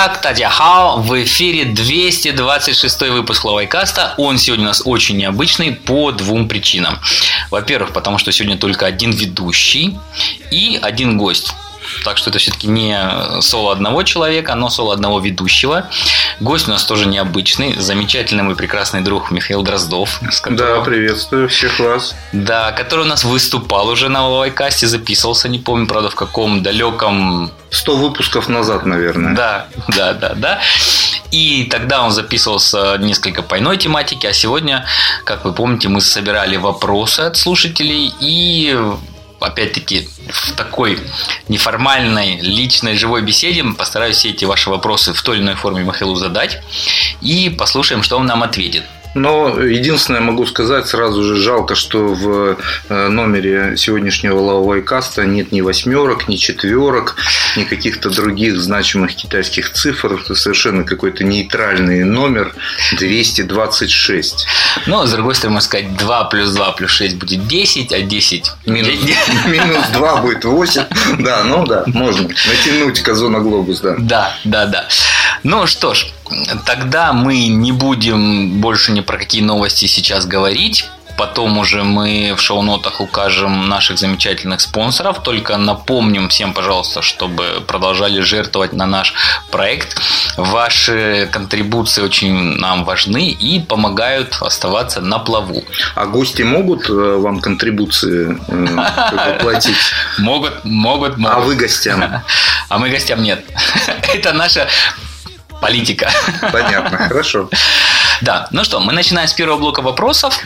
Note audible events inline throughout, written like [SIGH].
Итак, Татья Хао, в эфире 226 выпуск Лавайкаста. Он сегодня у нас очень необычный по двум причинам. Во-первых, потому что сегодня только один ведущий и один гость. Так что это все-таки не соло одного человека, но соло одного ведущего. Гость у нас тоже необычный, замечательный мой прекрасный друг Михаил Дроздов. Которым... Да, приветствую всех вас. Да, который у нас выступал уже на Лавайкасте, записывался, не помню, правда, в каком далеком... 100 выпусков назад, наверное. Да, да, да, да. И тогда он записывался несколько по иной тематике, а сегодня, как вы помните, мы собирали вопросы от слушателей и опять-таки, в такой неформальной, личной, живой беседе постараюсь все эти ваши вопросы в той или иной форме Михаилу задать и послушаем, что он нам ответит. Но единственное могу сказать сразу же, жалко, что в э, номере сегодняшнего лавовой каста нет ни восьмерок, ни четверок, ни каких-то других значимых китайских цифр. Это совершенно какой-то нейтральный номер 226. Но, с другой стороны, можно сказать, 2 плюс 2 плюс 6 будет 10, а 10 минус, [LAUGHS] [LAUGHS] минус 2 будет 8. Да, ну да, можно натянуть козу на глобус, да. Да, да, да. Ну что ж, тогда мы не будем больше ни про какие новости сейчас говорить. Потом уже мы в шоу-нотах укажем наших замечательных спонсоров. Только напомним всем, пожалуйста, чтобы продолжали жертвовать на наш проект. Ваши контрибуции очень нам важны и помогают оставаться на плаву. А гости могут э, вам контрибуции э, платить? [LAUGHS] Могут, могут, могут. А вы гостям? [LAUGHS] А мы гостям нет. [LAUGHS] Это наша политика. Понятно, хорошо. Да, ну что, мы начинаем с первого блока вопросов.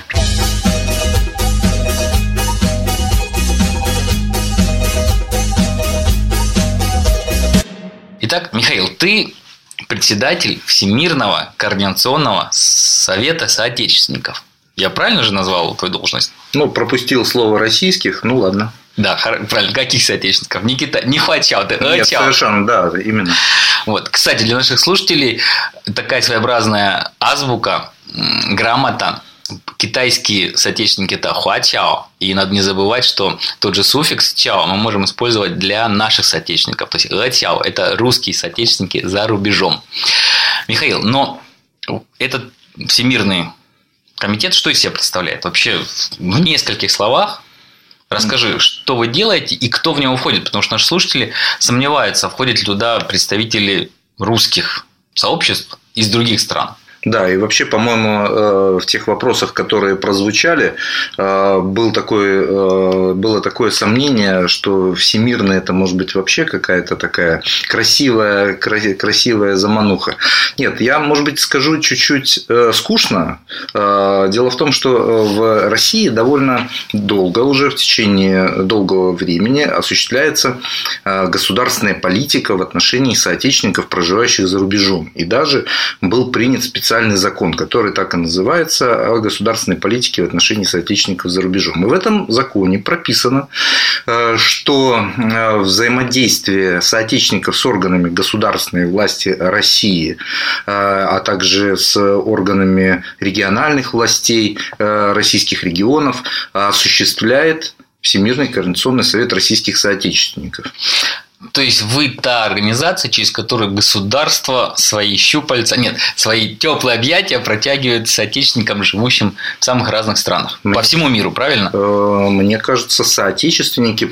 Итак, Михаил, ты председатель Всемирного координационного совета соотечественников. Я правильно же назвал твою должность? Ну, пропустил слово российских, ну ладно. Да, правильно. Каких соотечественников? Не, Кита... не Хуачао, ты Нет, совершенно, да, именно. Вот. Кстати, для наших слушателей такая своеобразная азбука, грамота, китайские соотечественники это хуачао. И надо не забывать, что тот же суффикс чао мы можем использовать для наших соотечественников. То есть латяо – это русские соотечественники за рубежом. Михаил, но этот всемирный комитет что из себя представляет? Вообще в нескольких словах Расскажи, что вы делаете и кто в него входит, потому что наши слушатели сомневаются, входят ли туда представители русских сообществ из других стран. Да, и вообще, по-моему, э, в тех вопросах, которые прозвучали, э, был такой, э, было такое сомнение, что всемирно это может быть вообще какая-то такая красивая, красивая замануха. Нет, я, может быть, скажу чуть-чуть скучно. Дело в том, что в России довольно долго, уже в течение долгого времени осуществляется государственная политика в отношении соотечественников, проживающих за рубежом. И даже был принят специальный специальный закон, который так и называется о государственной политике в отношении соотечественников за рубежом. И в этом законе прописано, э, что э, взаимодействие соотечественников с органами государственной власти России, э, а также с органами региональных властей российских регионов осуществляет Всемирный координационный совет российских соотечественников. То есть вы та организация, через которую государство свои щупальца, нет, свои теплые объятия протягивает соотечественникам, живущим в самых разных странах. Мне, по всему миру, правильно? Э, мне кажется, соотечественники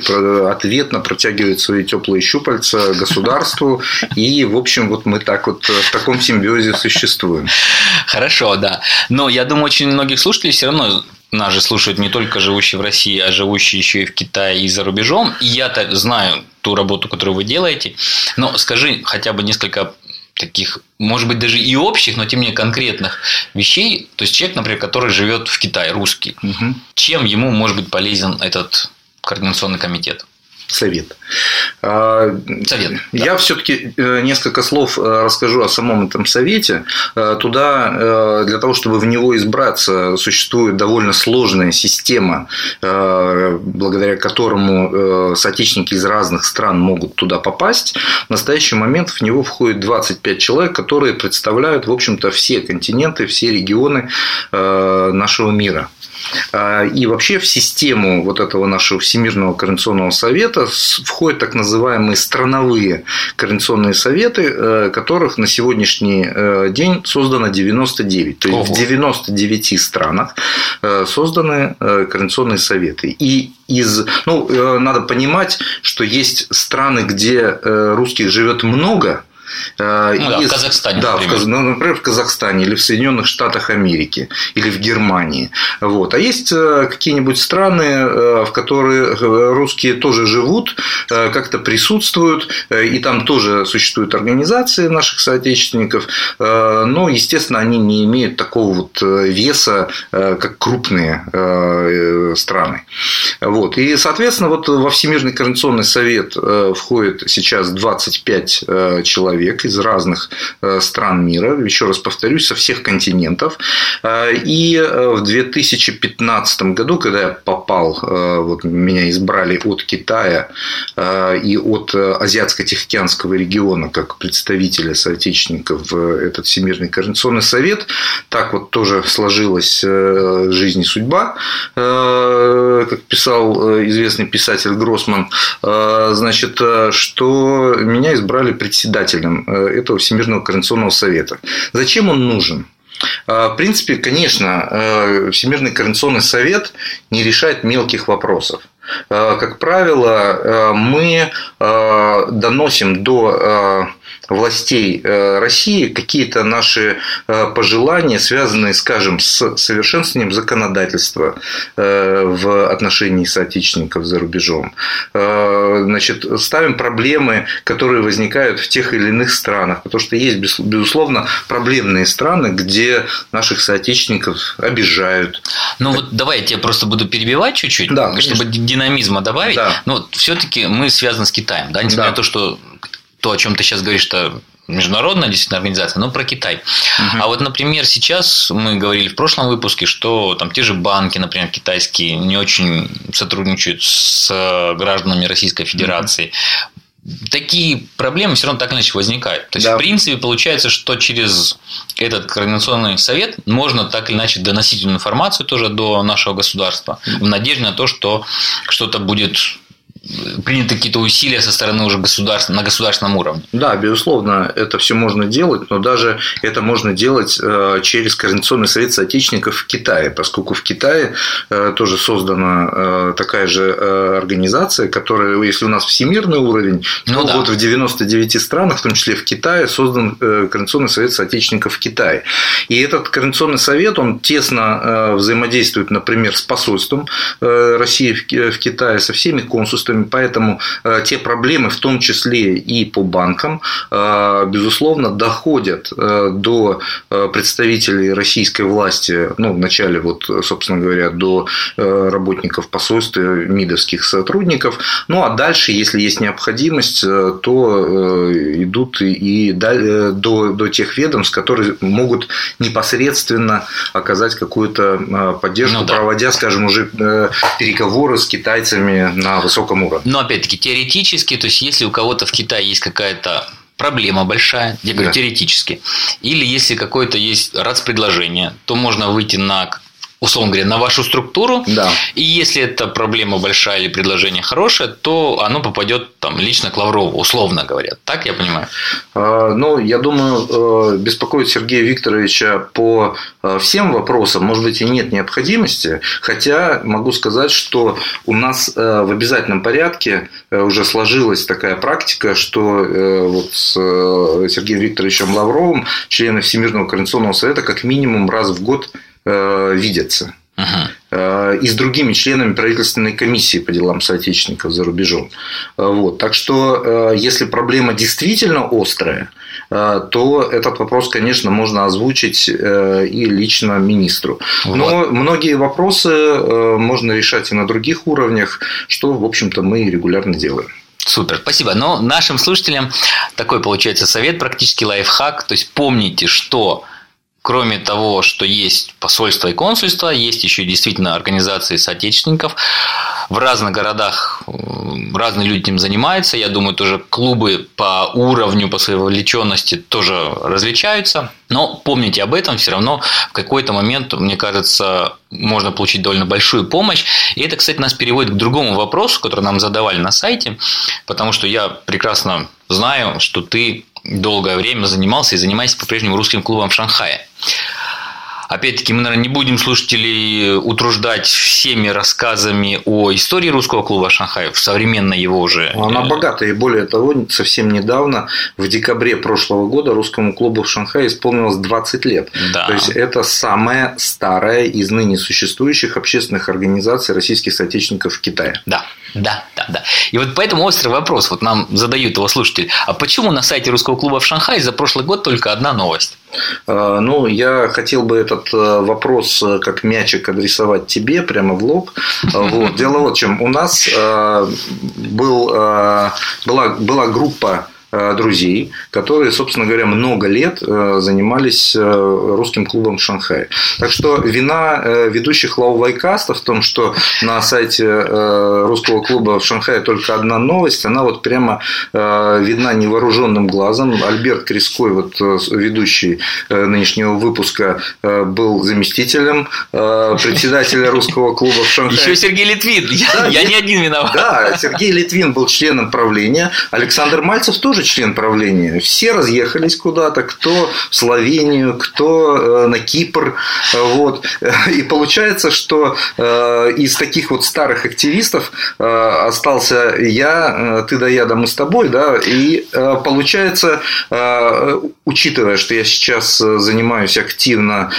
ответно протягивают свои теплые щупальца государству. [LAUGHS] И, в общем, вот мы так вот в таком симбиозе существуем. Хорошо, да. Но я думаю, очень многих слушателей все равно нас же слушают не только живущие в России, а живущие еще и в Китае и за рубежом. И я-то знаю ту работу, которую вы делаете. Но скажи хотя бы несколько таких, может быть, даже и общих, но тем не менее конкретных вещей. То есть человек, например, который живет в Китае, русский, угу. чем ему может быть полезен этот координационный комитет? Совет. А, совет. Я да. все-таки э, несколько слов э, расскажу о самом этом совете. Э, туда, для того, чтобы в него избраться, существует довольно сложная система, благодаря которому соотечественники из разных стран могут туда попасть. В настоящий момент в него входит 25 человек, которые представляют, в общем-то, все континенты, все регионы нашего мира. И вообще в систему вот этого нашего Всемирного координационного совета входят так называемые страновые координационные советы, которых на сегодняшний день создано 99. То есть Ого. в 99 странах созданы координационные советы. И из... Ну, надо понимать, что есть страны, где русских живет много, Э, ну, да, в Казахстане, да, например. В, ну, например, в Казахстане или в Соединенных Штатах Америки или в Германии. Вот. А есть э, какие-нибудь страны, э, в которые русские тоже живут, как-то присутствуют, и там тоже существуют организации наших соотечественников, но, естественно, они не имеют такого вот веса, как крупные страны. Вот. И, соответственно, вот во Всемирный координационный совет входит сейчас 25 человек человек из разных э, стран мира, еще раз повторюсь, со всех континентов. Э, и э, в 2015 году, когда я попал, вот меня избрали от Китая и от Азиатско-Тихоокеанского региона как представителя соотечественников в этот Всемирный координационный совет, так вот тоже сложилась жизнь и судьба, как писал известный писатель Гроссман, значит, что меня избрали председателем членом э, этого Всемирного координационного совета. Зачем он нужен? А, в принципе, конечно, э, Всемирный координационный совет не решает мелких вопросов. А, как правило, э, мы доносим до властей э, России какие-то наши э, пожелания, связанные, скажем, с совершенствованием законодательства э, в отношении соотечественников за рубежом. Значит, ставим проблемы, которые возникают в тех или иных странах, потому что есть, безусловно, проблемные страны, где наших соотечественников обижают. Ну вот давай я тебя просто буду перебивать чуть-чуть, да, чтобы динамизма добавить. Да. Но все-таки мы связаны с Китаем, да, несмотря да. на то, что то, о чем ты сейчас говоришь, что международная действительно организация, но про Китай. Угу. А вот, например, сейчас мы говорили в прошлом выпуске, что там те же банки, например, китайские, не очень сотрудничают с гражданами Российской Федерации. Угу. Такие проблемы все равно так или иначе возникают. То есть, да. в принципе, получается, что через этот координационный совет можно так или иначе доносить информацию тоже до нашего государства в надежде на то, что что-то будет приняты какие-то усилия со стороны уже государства на государственном уровне. Да, безусловно, это все можно делать, но даже это можно делать э, через Координационный совет соотечественников в Китае, поскольку в Китае э, тоже создана э, такая же организация, которая, если у нас всемирный уровень, ну, то да. вот в 99 странах, в том числе в Китае, создан Координационный совет соотечественников в Китае. И этот Координационный совет, он тесно взаимодействует, например, с посольством России в Китае, со всеми консульствами продуктами, поэтому э, те проблемы, в том числе и по банкам, э, безусловно, доходят э, до представителей российской власти, ну, вначале, вот, собственно говоря, до работников посольства, мидовских сотрудников, ну, а дальше, если есть необходимость, то идут и до, до тех ведомств, которые могут непосредственно оказать какую-то поддержку, ну, да. проводя, скажем, уже переговоры с китайцами на высоком уровне. Но опять-таки теоретически, то есть если у кого-то в Китае есть какая-то проблема большая, я говорю да. теоретически, или если какое-то есть РАЦ-предложение, то можно выйти на условно говоря, на вашу структуру. Да. И если эта проблема большая или предложение хорошее, то оно попадет там лично к Лаврову, условно говоря. Так я понимаю? А, ну, я думаю, э, беспокоить Сергея Викторовича по э, всем вопросам, может быть, и нет необходимости. Хотя могу сказать, что у нас э, в обязательном порядке уже сложилась такая практика, что вот с Сергеем Викторовичем Лавровым члены Всемирного координационного совета как минимум раз в год э, видятся. Ага. И с другими членами правительственной комиссии по делам соотечественников за рубежом. Э, вот. Так что, э, если проблема действительно острая, э, то этот вопрос, конечно, можно озвучить и лично министру. Но вот. многие вопросы можно решать и на других уровнях, что, в общем-то, мы регулярно делаем. Супер, спасибо. Но нашим слушателям такой получается совет, практически лайфхак. То есть помните, что кроме того, что есть посольство и консульство, есть еще действительно организации соотечественников, в разных городах разные люди этим занимаются. Я думаю, тоже клубы по уровню, по своей вовлеченности тоже различаются. Но помните об этом, все равно в какой-то момент, мне кажется, можно получить довольно большую помощь. И это, кстати, нас переводит к другому вопросу, который нам задавали на сайте, потому что я прекрасно знаю, что ты долгое время занимался и занимаешься по-прежнему русским клубом в Шанхае. Опять-таки, мы, наверное, не будем слушателей утруждать всеми рассказами о истории русского клуба Шанхай, в современной его уже. Она богатая, и более того, совсем недавно, в декабре прошлого года, русскому клубу в Шанхае исполнилось 20 лет. Да. То есть, это самая старая из ныне существующих общественных организаций российских соотечественников в Китае. Да, да, да, да. И вот поэтому острый вопрос, вот нам задают его слушатели, а почему на сайте русского клуба в Шанхае за прошлый год только одна новость? А, ну, я хотел бы этот э, вопрос э, как мячик адресовать тебе прямо в лоб. Вот. [LAUGHS] Дело вот в чем. У нас э, был, была, была группа друзей, которые, собственно говоря, много лет э, занимались э, русским клубом в Шанхае. Так что вина ведущих лаувайкастов в том, что на сайте русского клуба в Шанхае только одна новость, она вот прямо видна невооруженным глазом. Альберт Криской, вот ведущий нынешнего выпуска, был заместителем председателя русского клуба в Шанхае. Еще Сергей Литвин. Я, да, я не один виноват. Да, Сергей Литвин был членом правления. Александр Мальцев тоже тоже член правления. Все разъехались куда-то, кто в Словению, кто э, на Кипр. Вот. [LAUGHS] И получается, что э, из таких вот старых активистов э, остался я, ты да я, да мы с тобой, да, и получается, учитывая, что я сейчас занимаюсь активно,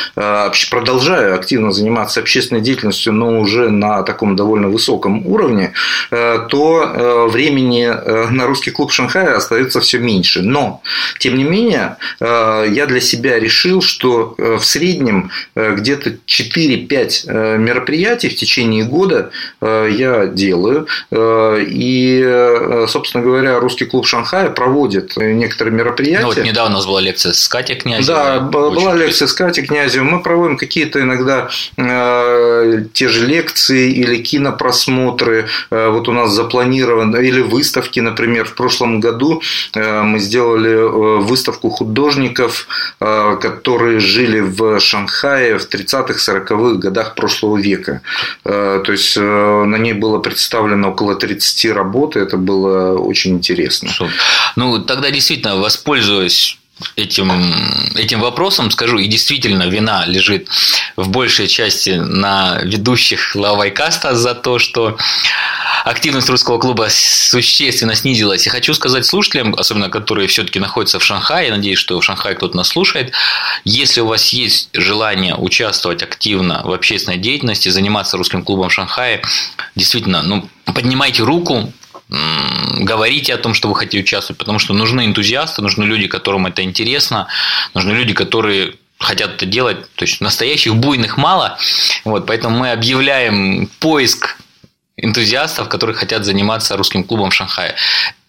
продолжаю активно заниматься общественной деятельностью, но уже на таком довольно высоком уровне, то времени на русский клуб Шанхая остается становится все меньше. Но, тем не менее, э, я для себя решил, что э, в среднем э, где-то 4-5 мероприятий в течение года я делаю. И, собственно говоря, русский клуб Шанхая проводит некоторые мероприятия. Ну, вот недавно у нас была лекция с Катей Князевой. Да, была лекция с Катей Князевой. Мы проводим какие-то иногда те же лекции или кинопросмотры. Вот у нас запланировано, или выставки, например, в прошлом году мы сделали э, выставку художников, э, которые жили в Шанхае в 30-х, 40-х годах прошлого века. То есть на ней было представлено около 30 работ, это было очень интересно. Ну, тогда действительно, воспользуясь этим, этим вопросом, скажу, и действительно вина лежит в большей части на ведущих Лавайкаста за то, что активность русского клуба существенно снизилась. И хочу сказать слушателям, особенно которые все-таки находятся в Шанхае, надеюсь, что в Шанхае кто-то нас слушает, если у вас есть желание участвовать активно в общественной деятельности, заниматься русским клубом в Шанхае, действительно, ну, поднимайте руку, говорите о том, что вы хотите участвовать, потому что нужны энтузиасты, нужны люди, которым это интересно, нужны люди, которые хотят это делать. То есть настоящих буйных мало. Вот, поэтому мы объявляем поиск энтузиастов, которые хотят заниматься русским клубом в Шанхае.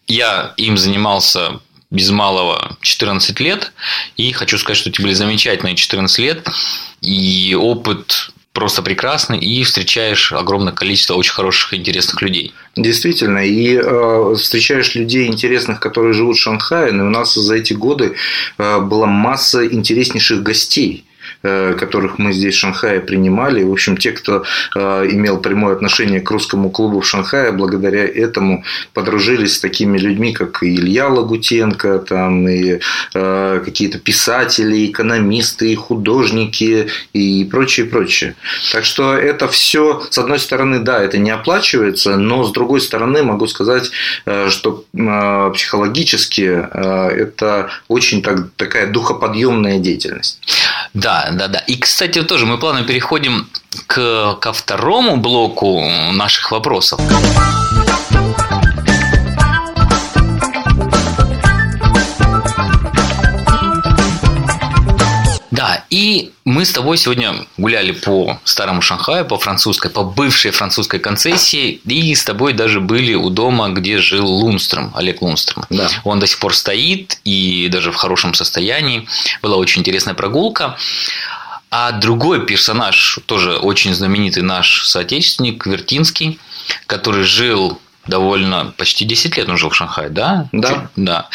Я им занимался без малого 14 лет, и хочу сказать, что эти были замечательные 14 лет, и опыт просто прекрасный, и встречаешь огромное количество очень хороших интересных людей. Действительно, и э, встречаешь людей интересных, которые живут в Шанхае, но у нас за эти годы э, была масса интереснейших гостей которых мы здесь в Шанхае принимали. В общем, те, кто э, имел прямое отношение к русскому клубу в Шанхае, благодаря этому подружились с такими людьми, как Илья Лагутенко, там, и э, какие-то писатели, экономисты, художники и прочее, прочее. Так что это все, с одной стороны, да, это не оплачивается, но с другой стороны могу сказать, что психологически это очень так, такая духоподъемная деятельность. Да, да, да. И, кстати, тоже мы плавно переходим к, ко второму блоку наших вопросов. И мы с тобой сегодня гуляли по старому Шанхаю, по французской, по бывшей французской концессии, и с тобой даже были у дома, где жил Лунстром, Олег Лунстром. Да. Он до сих пор стоит и даже в хорошем состоянии. Была очень интересная прогулка. А другой персонаж, тоже очень знаменитый наш соотечественник, Вертинский, который жил довольно почти 10 лет он жил в Шанхае, да? Да. Да.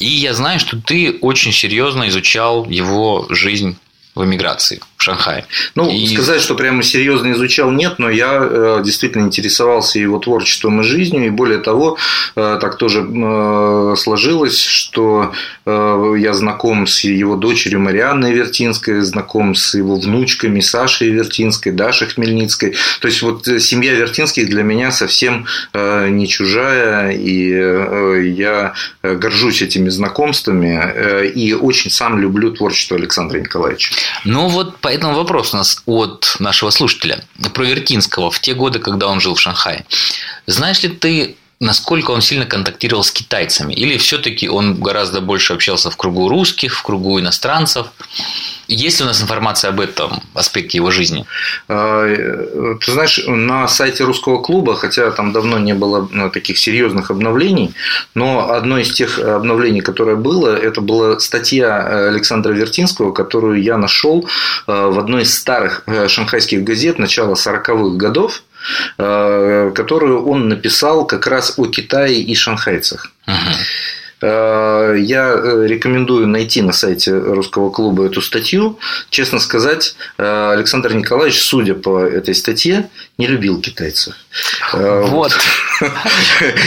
И я знаю, что ты очень серьезно изучал его жизнь в эмиграции в Шанхае. Ну, и... сказать, что прямо серьезно изучал, нет, но я э, действительно интересовался его творчеством и жизнью, и более того, э, так тоже э, сложилось, что я знаком с его дочерью Марианной Вертинской, знаком с его внучками Сашей Вертинской, Дашей Хмельницкой. То есть, вот семья Вертинских для меня совсем не чужая, и я горжусь этими знакомствами, и очень сам люблю творчество Александра Николаевича. Ну, вот по этому вопрос у нас от нашего слушателя. Про Вертинского в те годы, когда он жил в Шанхае. Знаешь ли ты, насколько он сильно контактировал с китайцами? Или все-таки он гораздо больше общался в кругу русских, в кругу иностранцев? Есть ли у нас информация об этом аспекте его жизни? А, ты знаешь, на сайте русского клуба, хотя там давно не было ну, таких серьезных обновлений, но одно из тех обновлений, которое было, это была статья Александра Вертинского, которую я нашел в одной из старых э, шанхайских газет начала 40-х годов которую он написал как раз о Китае и шанхайцах. Угу. Э, я э, рекомендую найти на сайте русского клуба эту статью. Честно сказать, э, Александр Николаевич, судя по этой статье, не любил китайцев. Вот.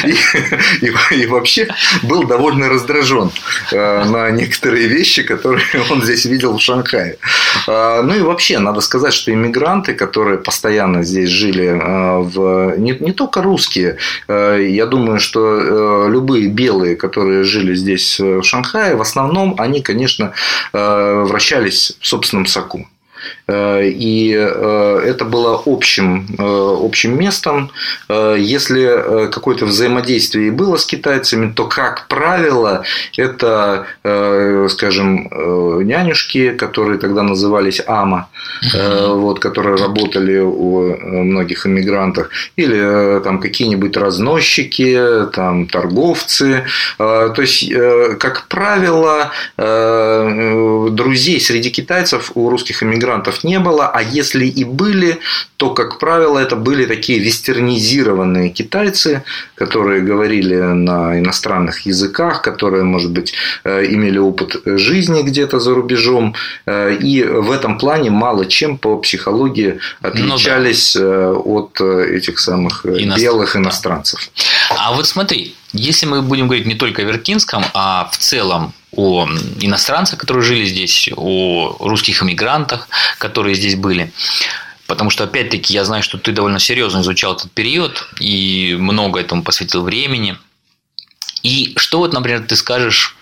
И, и, и вообще был довольно раздражен на некоторые вещи, которые он здесь видел в Шанхае. Ну и вообще, надо сказать, что иммигранты, которые постоянно здесь жили, в... не, не только русские, я думаю, что любые белые, которые жили здесь, э, в Шанхае, в основном они, конечно, э, вращались в собственном соку. Э, и э, это было общим, э, общим местом. Если какое-то взаимодействие было с китайцами, то, как правило, это, скажем, нянюшки, которые тогда назывались АМА, вот, которые работали у многих иммигрантов, или там какие-нибудь разносчики, там, торговцы. То есть, как правило, друзей среди китайцев у русских иммигрантов иммигрантов не было, а если и были, то, как правило, это были такие вестернизированные китайцы, которые говорили на иностранных языках, которые, может быть, э, имели опыт жизни где-то за рубежом, э, и в этом плане мало чем по психологии отличались ну, да. Э, от этих самых Иностран... белых иностранцев. А вот смотри, если мы будем говорить не только о Вертинском, а в целом о иностранцах, которые жили здесь, о русских иммигрантах, которые здесь были. Потому что, опять-таки, я знаю, что ты довольно серьезно изучал этот период и много этому посвятил времени. И что вот, например, ты скажешь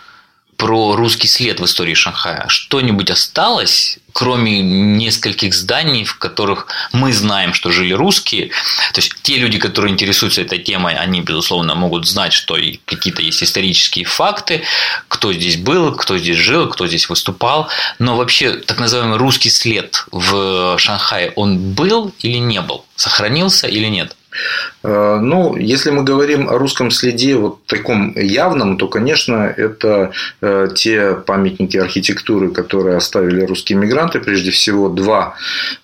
про русский след в истории Шанхая. Что-нибудь осталось, кроме нескольких зданий, в которых мы знаем, что жили русские? То есть те люди, которые интересуются этой темой, они, безусловно, могут знать, что какие-то есть исторические факты, кто здесь был, кто здесь жил, кто здесь выступал. Но вообще так называемый русский след в Шанхае, он был или не был? Сохранился или нет? Э, ну, если мы говорим о русском следе вот таком явном, то, конечно, это э, те памятники архитектуры, которые оставили русские мигранты, прежде всего два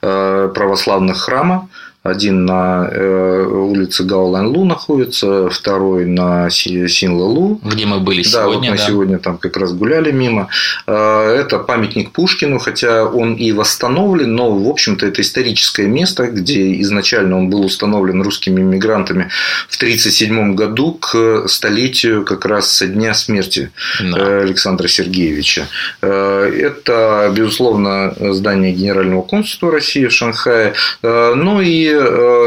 э, православных храма, один на э, улице Гаоланлу находится, второй на Синлалу. Где мы были да, сегодня. Вот мы да. сегодня там как раз гуляли мимо. Э, это памятник Пушкину, хотя он и восстановлен, но, в общем-то, это историческое место, где изначально он был установлен русскими иммигрантами в 1937 году к столетию как раз со дня смерти да. Э, Александра Сергеевича. Это, безусловно, здание Генерального консульства России в Шанхае, ну и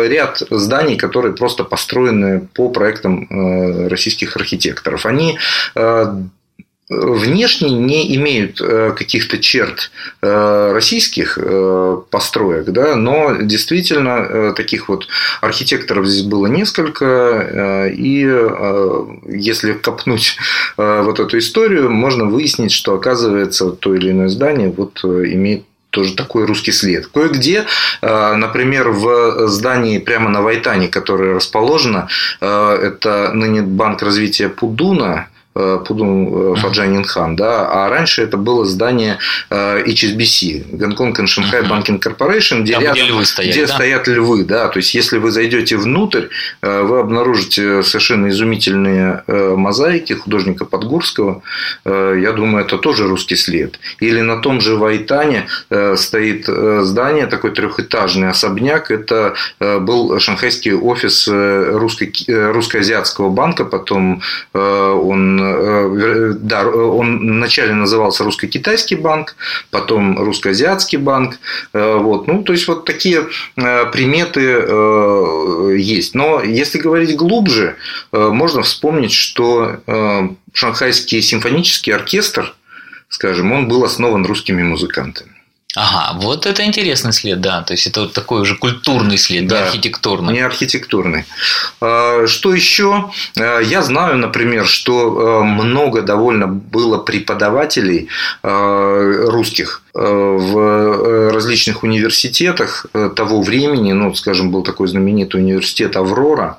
ряд зданий, которые просто построены по проектам э, российских архитекторов. Они э, внешне не имеют каких-то черт российских построек, да, но действительно таких вот архитекторов здесь было несколько, и если копнуть вот эту историю, можно выяснить, что оказывается то или иное здание вот имеет тоже такой русский след. Кое-где, э, например, в здании прямо на Вайтане, которое расположено, э, это ныне Банк развития Пудуна, Пудун Фаджанинхан, да, а раньше это было здание HSBC, Гонконг and Shanghai Banking Corporation, где, рядом, где, львы стоят, где да? стоят львы, да, то есть если вы зайдете внутрь, вы обнаружите совершенно изумительные мозаики художника Подгурского, я думаю, это тоже русский след. Или на том же Вайтане стоит здание, такой трехэтажный особняк, это был шанхайский офис русско- русско-азиатского банка, потом он Э, да, он вначале назывался Русско-Китайский банк, потом Русско-Азиатский банк. Э, вот. Ну, то есть, вот такие э, приметы есть. Но если говорить глубже, можно вспомнить, что Шанхайский симфонический оркестр, скажем, он был основан русскими музыкантами. Ага, вот это интересный след, да. То есть это вот такой уже культурный след, да, не архитектурный. Не архитектурный. А, что еще? А, я знаю, например, что а, много довольно было преподавателей русских в различных университетах того времени, ну, скажем, был такой знаменитый университет Аврора,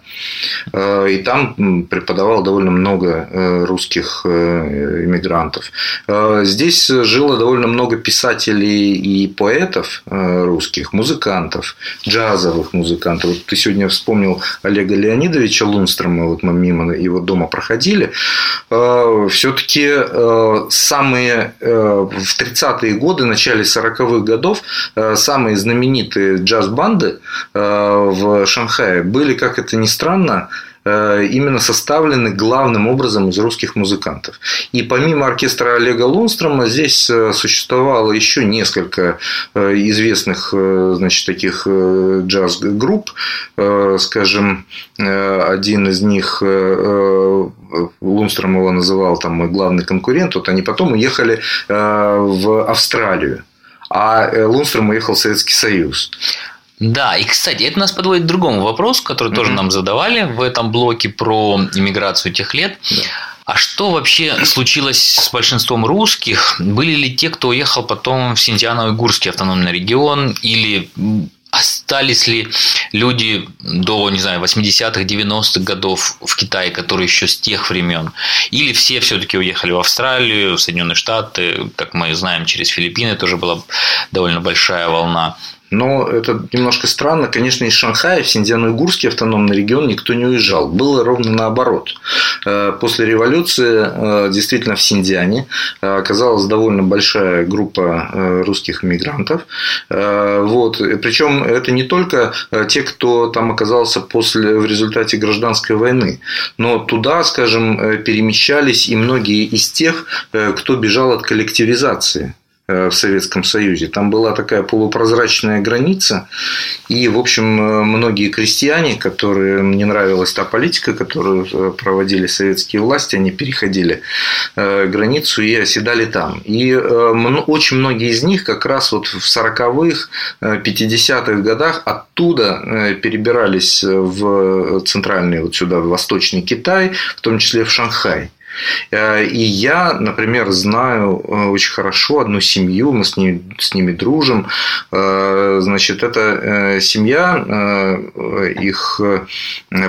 и там преподавал довольно много русских иммигрантов. Здесь жило довольно много писателей и поэтов э, русских, музыкантов, джазовых музыкантов. Вот ты сегодня вспомнил Олега Леонидовича Лунстрома, вот мы мимо его дома проходили. Э, Все-таки э, самые в 30-е годы, начале 40-х годов, самые знаменитые джаз-банды в Шанхае были, как это ни странно, Э, именно составлены главным образом из русских музыкантов. И помимо оркестра Олега Лунстрома здесь э, существовало еще несколько э, известных значит, таких джаз-групп. Скажем, один из них Лунстром его называл там мой главный конкурент. Вот они потом уехали в Австралию а Лунстром уехал в Советский Союз. Да, и, кстати, это нас подводит к другому вопросу, который mm-hmm. тоже нам задавали в этом блоке про иммиграцию тех лет. Да. А что вообще случилось с большинством русских? Были ли те, кто уехал потом в Синьцзяно-Уйгурский автономный регион? Или остались ли люди до, не знаю, 80-х, 90-х годов в Китае, которые еще с тех времен? Или все все-таки уехали в Австралию, в Соединенные Штаты, как мы знаем, через Филиппины тоже была довольно большая волна. Но это немножко странно. Конечно, из Шанхая в Синьцзян-Уйгурский автономный регион никто не уезжал. Было ровно наоборот. Э, после революции э, действительно в Синьцзяне э, оказалась довольно большая группа русских мигрантов. Вот. Причем это не только те, кто там оказался после, в результате гражданской войны, но туда, скажем, перемещались и многие из тех, кто бежал от коллективизации. Э, в Советском Союзе. Там была такая полупрозрачная граница, и, в общем, э, многие крестьяне, которым не нравилась та политика, которую э, проводили советские власти, они переходили границу и оседали там. И очень многие из них как раз вот в 40-х, 50-х годах оттуда перебирались в центральный, вот сюда, в восточный Китай, в том числе в Шанхай. Э, и я, например, знаю э, очень хорошо одну семью, мы с ними, с ними дружим. Э, значит, это семья, их,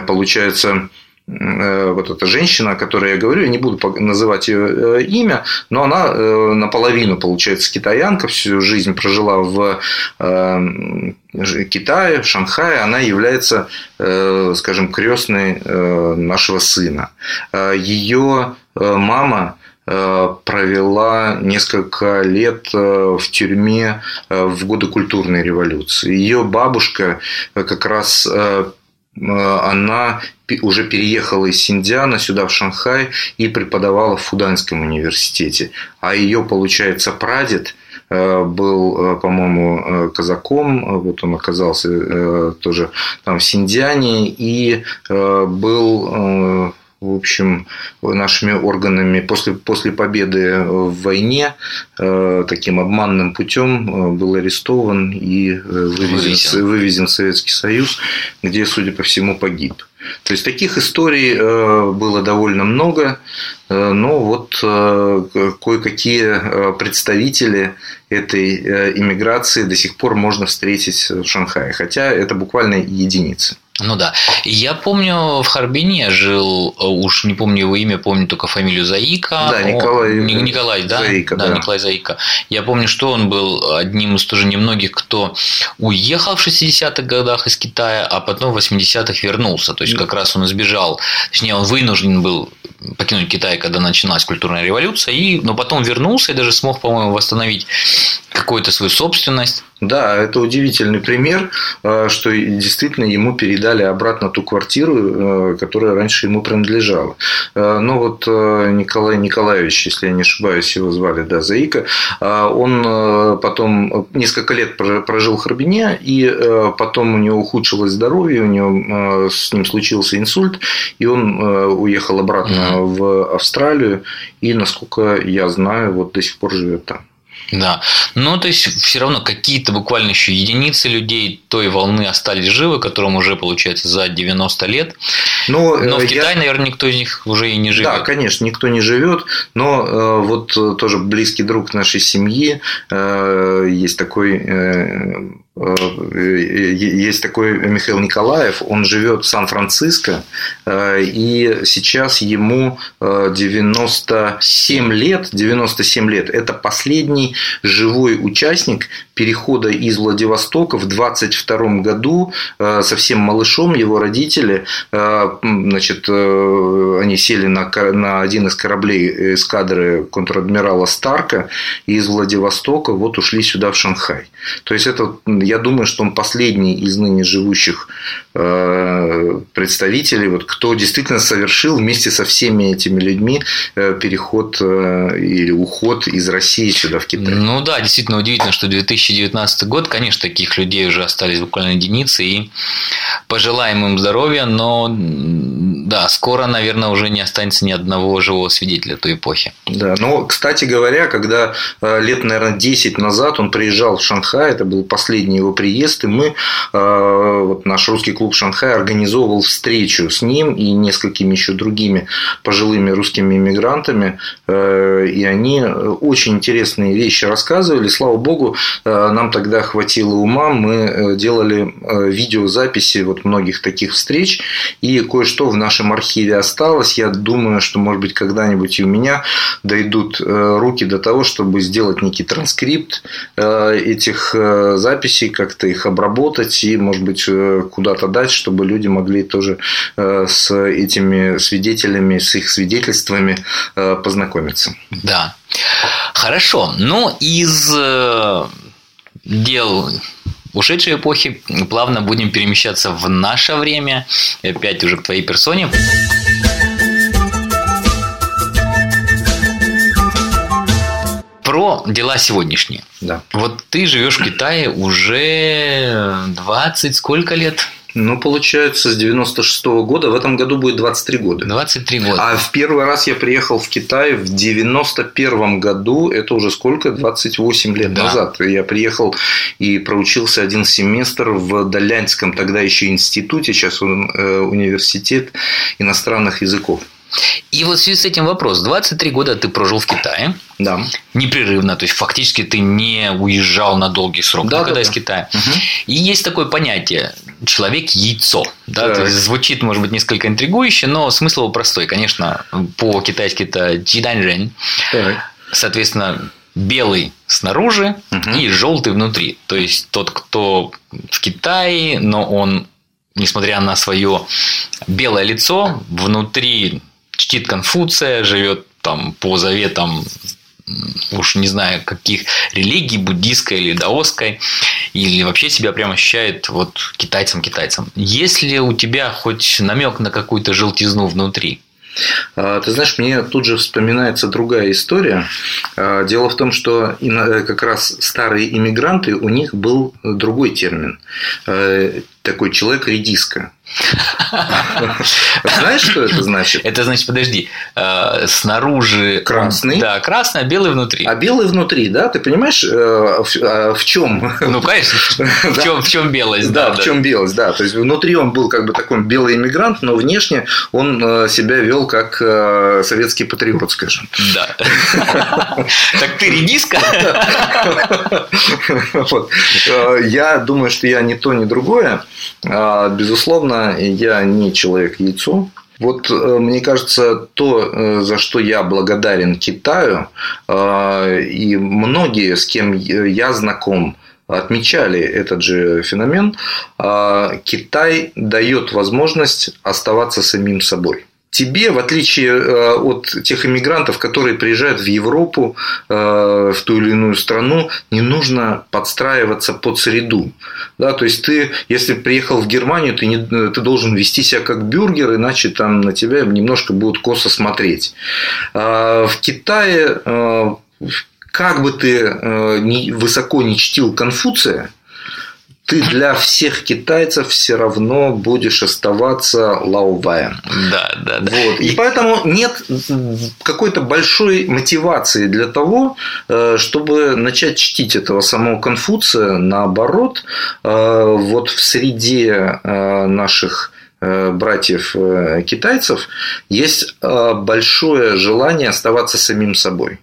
получается, вот эта женщина, о которой я говорю, я не буду называть ее имя, но она наполовину, получается, китаянка, всю жизнь прожила в Китае, в Шанхае, она является, скажем, крестной нашего сына. Ее мама провела несколько лет в тюрьме в годы культурной революции. Ее бабушка как раз она уже переехала из Синдиана сюда, в Шанхай, и преподавала в Фуданском университете. А ее, получается, прадед э, был, э, по-моему, э, казаком, вот он оказался тоже там в Синдиане и был в общем, нашими органами после, после победы в войне э, таким обманным путем э, был арестован и э, вывезен, вывезен в Советский Союз, где, судя по всему, погиб. То есть таких историй было довольно много, но вот кое-какие представители этой иммиграции до сих пор можно встретить в Шанхае, хотя это буквально единицы. Ну да. Я помню, в Харбине жил, уж не помню его имя, помню только фамилию Заика. Да, Николай. О, Николай, да? Заика, да, да. Николай Заика. Я помню, что он был одним из тоже немногих, кто уехал в 60-х годах из Китая, а потом в 80-х вернулся. То есть как раз он избежал, точнее, он вынужден был покинуть Китай, когда началась культурная революция, и, но потом вернулся и даже смог, по-моему, восстановить какую-то свою собственность. Да, это удивительный пример, э, что действительно ему передали обратно ту квартиру, э, которая раньше ему принадлежала. Э, Но вот Николай Николаевич, если я не ошибаюсь, его звали, да, Заика, он потом несколько лет прожил в Харбине, и потом у него ухудшилось здоровье, у него с ним случился инсульт, и он уехал обратно в Австралию, и, насколько я знаю, вот до сих пор живет там. Да. Ну, то есть, все равно какие-то буквально еще единицы людей той волны остались живы, которым уже, получается, за 90 лет. Но, но в я... Китае, наверное, никто из них уже и не живет. Да, конечно, никто не живет. Но э, вот тоже близкий друг нашей семьи, э, есть такой э, есть такой Михаил Николаев, он живет в Сан-Франциско, и сейчас ему 97 лет, 97 лет. Это последний живой участник перехода из Владивостока в 22 году совсем малышом его родители, значит, они сели на, на один из кораблей эскадры контр-адмирала Старка и из Владивостока вот ушли сюда в Шанхай. То есть это я думаю, что он последний из ныне живущих представителей, вот, кто действительно совершил вместе со всеми этими людьми переход или уход из России сюда в Китай. Ну да, действительно удивительно, что 2019 год, конечно, таких людей уже остались буквально единицы, и пожелаем им здоровья, но да, скоро, наверное, уже не останется ни одного живого свидетеля той эпохи. Да, но, кстати говоря, когда лет, наверное, 10 назад он приезжал в Шанхай, это был последний его приезд, и мы, вот наш русский клуб Шанхай организовывал встречу с ним и несколькими еще другими пожилыми русскими иммигрантами, и они очень интересные вещи рассказывали. Слава богу, нам тогда хватило ума, мы делали видеозаписи вот многих таких встреч, и кое-что в нашем архиве осталось. Я думаю, что, может быть, когда-нибудь и у меня дойдут руки до того, чтобы сделать некий транскрипт этих записей, как-то их обработать и, может быть, куда-то дать, чтобы люди могли тоже с этими свидетелями, с их свидетельствами познакомиться. Да. Хорошо. Ну, из дел ушедшей эпохи плавно будем перемещаться в наше время, опять уже к твоей персоне. Про дела сегодняшние. Да. Вот ты живешь в Китае уже 20 сколько лет? Ну, получается, с 96 -го года. В этом году будет 23 года. 23 года. А в первый раз я приехал в Китай в 91 году. Это уже сколько? 28 лет да. назад. Я приехал и проучился один семестр в Долянском тогда еще институте, сейчас он университет иностранных языков. И вот в связи с этим вопрос. 23 года ты прожил в Китае. Да. Непрерывно. То есть, фактически ты не уезжал на долгий срок да, никогда да, из да. Китая. Угу. И есть такое понятие человек-яйцо. Да? То есть, звучит, может быть, несколько интригующе, но смысл его простой. Конечно, по-китайски это джиданьрен. Соответственно, белый снаружи Угу. и желтый внутри. То есть, тот, кто в Китае, но он, несмотря на свое белое лицо, внутри чтит Конфуция, живет там по заветам уж не знаю каких религий, буддийской или даосской, или вообще себя прямо ощущает вот китайцем-китайцем. Есть ли у тебя хоть намек на какую-то желтизну внутри? А, Ты знаешь, мне тут же вспоминается другая история. А, Дело в том, что ино- как раз старые иммигранты, у них был другой термин. Э, Такой человек-редиска. Знаешь, что это значит? Это значит, подожди, э, снаружи Красный. Да, красный, а белый внутри. А белый внутри, да? Ты понимаешь, э, в, в чем? Ну, конечно, в чем, в чем белость, Да, в чем белость, да. То есть внутри он был как бы такой белый иммигрант, но внешне он э, себя вел как э, советский патриот, скажем. Да. [LAUGHS] Так ты редиска? [LAUGHS] Э, Я думаю, что я ни то, ни другое. Безусловно, конечно, я не человек-яйцо. Вот мне кажется, то, за что я благодарен Китаю, и многие, с кем я знаком, отмечали этот же феномен, Китай дает возможность оставаться самим собой тебе, в отличие э, от тех иммигрантов, которые приезжают в Европу, э, в ту или иную страну, не нужно подстраиваться под среду. Да, то есть ты, если приехал в Германию, ты, не, ты должен вести себя как бюргер, иначе там на тебя немножко будут косо смотреть. А в Китае, э, как бы ты высоко не чтил Конфуция, ты для всех китайцев все равно будешь оставаться лауваем. Да, да, да. Вот. И поэтому нет какой-то большой мотивации для того, э, чтобы начать чтить этого самого Конфуция. Наоборот, э, вот в среде э, наших братьев китайцев есть большое желание оставаться самим собой.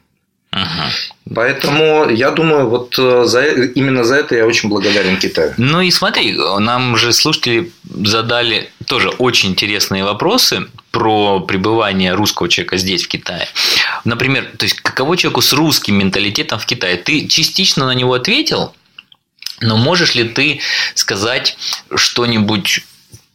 Угу. Поэтому я думаю, вот э, за, именно за это я очень благодарен Китаю. Ну и смотри, нам же слушатели задали тоже очень интересные вопросы про пребывание русского человека здесь, в Китае. Например, то есть каково человеку с русским менталитетом в Китае? Ты частично на него ответил, но можешь ли ты сказать что-нибудь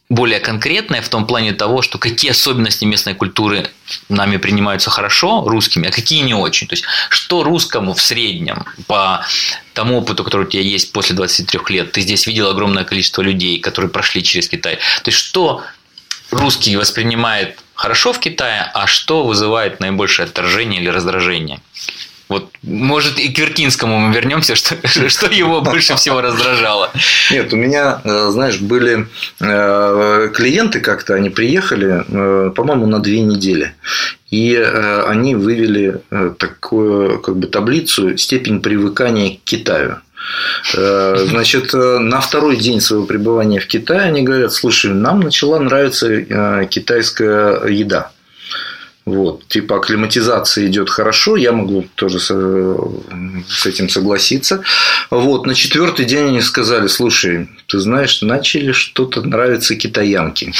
более конкретное в том плане того, что какие особенности местной культуры нами принимаются хорошо, русскими, а какие не очень. То есть, что русскому в среднем по тому опыту, который у тебя есть после 23 лет, ты здесь видел огромное количество людей, которые прошли через Китай. То есть, что русский воспринимает хорошо в Китае, а что вызывает наибольшее отторжение или раздражение? Вот, может, и к Вертинскому мы вернемся, что, [LAUGHS] что его больше всего раздражало. Нет, у меня, э, знаешь, были э, клиенты как-то, они приехали, э, по-моему, на две недели. И они вывели такую как бы таблицу степень привыкания к Китаю. Значит, на второй день своего пребывания в Китае они говорят, слушай, нам начала нравиться китайская еда. Вот, типа акклиматизация идет хорошо, я могу тоже с, с этим согласиться. Вот, на четвертый день они сказали, слушай, ты знаешь, начали что-то нравиться китаянки.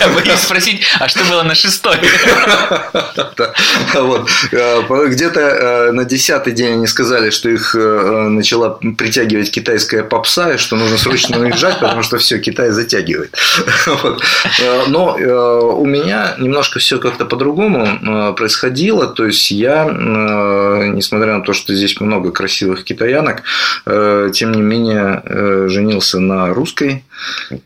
Я боюсь спросить, а что было на шестой? Э, где-то э, на десятый день они сказали, что их э, начала притягивать китайская попса, и что нужно срочно уезжать, потому что все, Китай затягивает. [LAUGHS] Но у меня немножко все как-то по-другому происходило. То есть я, несмотря на то, что здесь много красивых китаянок, тем не менее женился на русской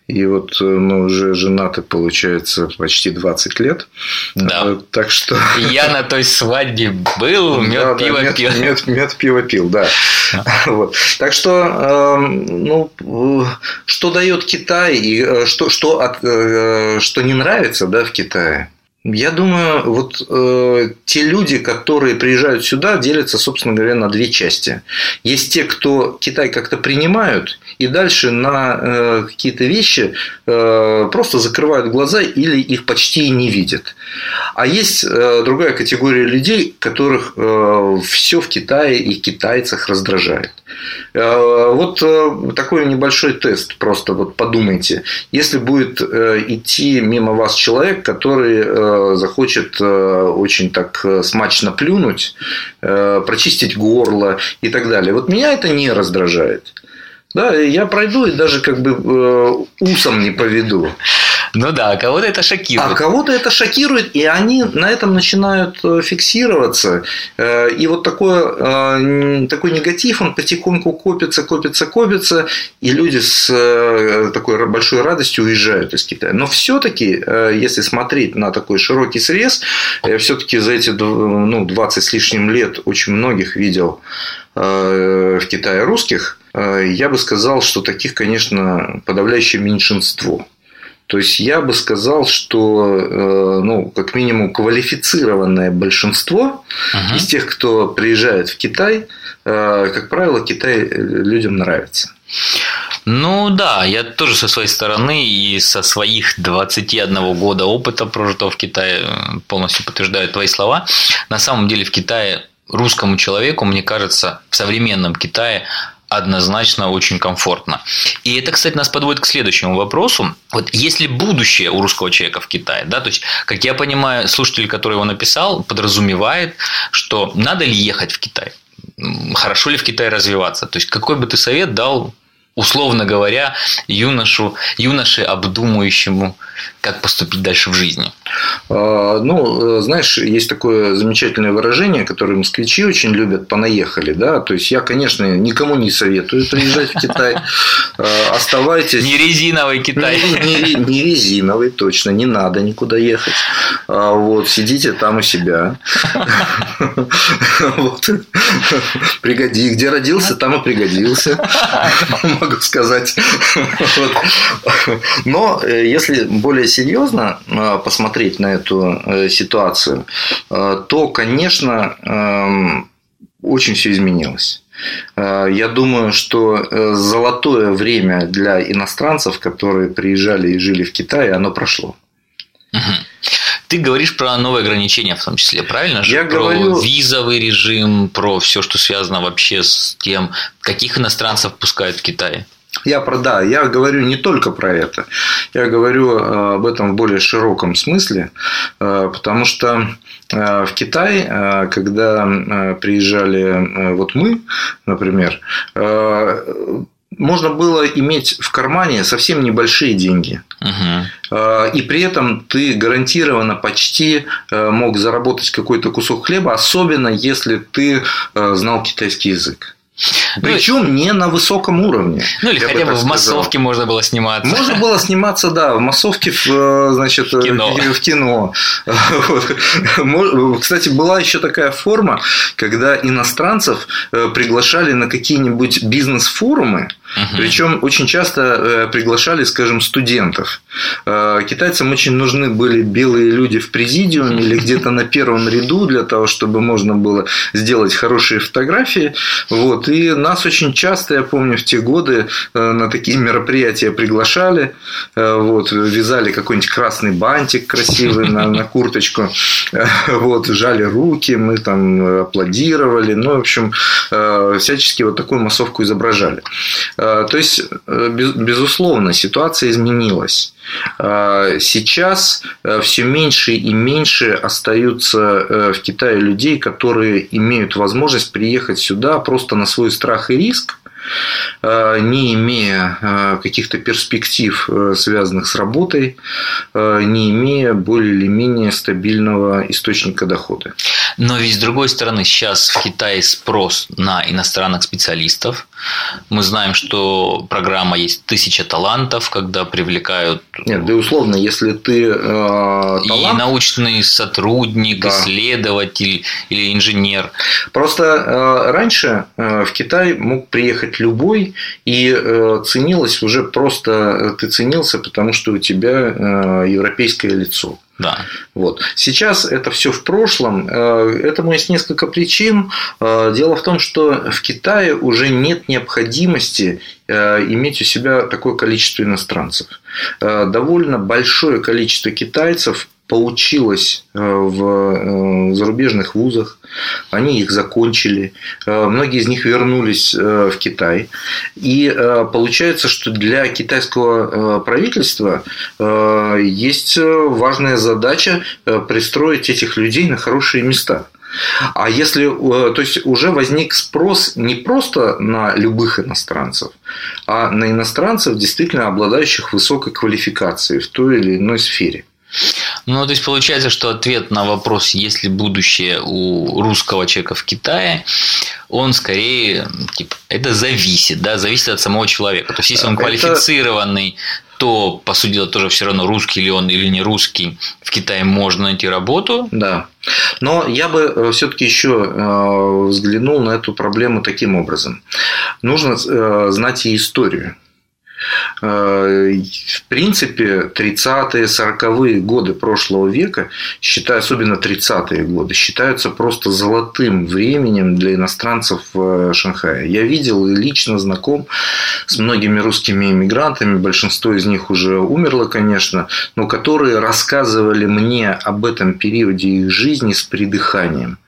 и вот э, мы уже женаты, получается, почти 20 лет. Да. Э, так что... Я на той свадьбе был, [LAUGHS] мед, да, пиво да, мед, пил. Мед, мед, пиво пил, да. [LAUGHS] Вот. Так что, эм, ну, что дает Китай и э, что, что, от, что не нравится да, в Китае? Я думаю, вот э, те люди, которые приезжают сюда, делятся, собственно говоря, на две части. Есть те, кто Китай как-то принимают, и дальше на э, какие-то вещи э, просто закрывают глаза или их почти не видят. А есть э, другая категория людей, которых все в Китае и китайцах раздражает. Вот такой небольшой тест, просто вот подумайте. Если будет идти мимо вас человек, который захочет очень так смачно плюнуть, прочистить горло и так далее. Вот меня это не раздражает. Да, я пройду и даже как бы э, усом не поведу. Ну да, а кого-то это шокирует. А кого-то это шокирует, и они на этом начинают э, фиксироваться. Э, и вот такой, э, такой негатив, он потихоньку копится, копится, копится, и люди с такой большой радостью уезжают из Китая. Но все-таки, если смотреть на такой широкий срез, я все-таки за эти ну, 20 с лишним лет очень многих видел в Китае русских, я бы сказал, что таких, конечно, подавляющее меньшинство. То есть я бы сказал, что, э, ну, как минимум, квалифицированное большинство uh из тех, кто приезжает в Китай, э, как правило, Китай людям нравится. Ну да, я тоже со своей стороны и со своих 21 года опыта прожитого в Китае полностью подтверждаю твои слова. На самом деле в Китае русскому человеку, мне кажется, в современном Китае однозначно очень комфортно. И это, кстати, нас подводит к следующему вопросу. Вот если будущее у русского человека в Китае, да, то есть, как я понимаю, слушатель, который его написал, подразумевает, что надо ли ехать в Китай? Хорошо ли в Китае развиваться? То есть, какой бы ты совет дал условно говоря, юношу, юноше, обдумывающему, как поступить дальше в жизни? А, ну, знаешь, есть такое замечательное выражение, которое москвичи очень любят, понаехали, да, то есть я, конечно, никому не советую приезжать в Китай, а, оставайтесь... Не резиновый Китай. Не, не, не резиновый, точно, не надо никуда ехать, а вот, сидите там у себя, пригоди, где родился, там и пригодился, могу сказать. [LAUGHS] Но э, если более серьезно э, посмотреть на эту э, ситуацию, то, конечно, эм, очень все изменилось. Я думаю, что золотое время для иностранцев, которые приезжали и жили в Китае, оно прошло. Ты говоришь про новые ограничения в том числе, правильно же? Я про говорю... визовый режим, про все, что связано вообще с тем, каких иностранцев пускают в Китай. Я про да, я говорю не только про это, я говорю э, об этом в более широком смысле, э, потому что э, в Китай, когда приезжали вот мы, например, можно было иметь в кармане совсем небольшие деньги. Угу. И при этом ты гарантированно почти мог заработать какой-то кусок хлеба, особенно если ты знал китайский язык. Причем ну, не на высоком уровне. Ну или хотя бы в массовке можно было сниматься. Можно было сниматься, да, в массовке, в, э, значит, в кино. В кино. [LAUGHS] Кстати, была еще такая форма, когда иностранцев э, приглашали на какие-нибудь бизнес-форумы, угу. причем очень часто э, приглашали, скажем, студентов. Китайцам очень нужны были белые люди в президиуме или где-то на первом ряду для того, чтобы можно было сделать хорошие фотографии. Вот. И нас очень часто, я помню, в те годы э, на такие мероприятия приглашали. Э, вот, вязали какой-нибудь красный бантик красивый на, на курточку. Э, вот, жали руки, мы там аплодировали. Ну, в общем, всячески вот такую массовку изображали. То есть, безусловно, ситуация изменилась. Сейчас все меньше и меньше остаются в Китае людей, которые имеют возможность приехать сюда просто на свой страх и риск, э, не имея э, каких-то перспектив, э, связанных с работой, не имея более или менее стабильного источника дохода. Но ведь с другой стороны, сейчас в Китае спрос на иностранных специалистов. Мы знаем, что программа есть тысяча талантов, когда привлекают... Нет, да условно, если ты э, талант... И научный сотрудник, да. исследователь или инженер. Просто э, раньше э, в Китай мог приехать любой, и э, ценилось уже просто... Э, ты ценился, потому что у тебя э, европейское лицо. Да. Вот. Сейчас это все в прошлом. Э, этому есть несколько причин. Э, дело в том, что в Китае уже нет необходимости э, иметь у себя такое количество иностранцев. Довольно большое количество китайцев поучилась э, в э, зарубежных вузах, они их закончили, э, многие из них вернулись в Китай. И получается, что для китайского правительства есть важная задача пристроить этих людей на хорошие места. А если, то есть уже возник спрос не просто на любых иностранцев, а на иностранцев, действительно обладающих высокой квалификацией в той или иной сфере. Ну, то есть получается, что ответ на вопрос, есть ли будущее у русского человека в Китае, он скорее, типа, это зависит, да, зависит от самого человека. То есть, если он квалифицированный, то, по сути дела, тоже все равно русский ли он или не русский, в Китае можно найти работу. Да. Но я бы э, все-таки еще э, взглянул на эту проблему таким образом. Нужно э, знать и историю. Э, в принципе, 30-е, 40-е годы прошлого века, считаю, особенно 30-е годы, считаются просто золотым временем для иностранцев в Шанхае. Я видел и лично знаком с многими русскими иммигрантами, большинство из них уже умерло, конечно, но которые рассказывали мне об этом периоде их жизни с придыханием.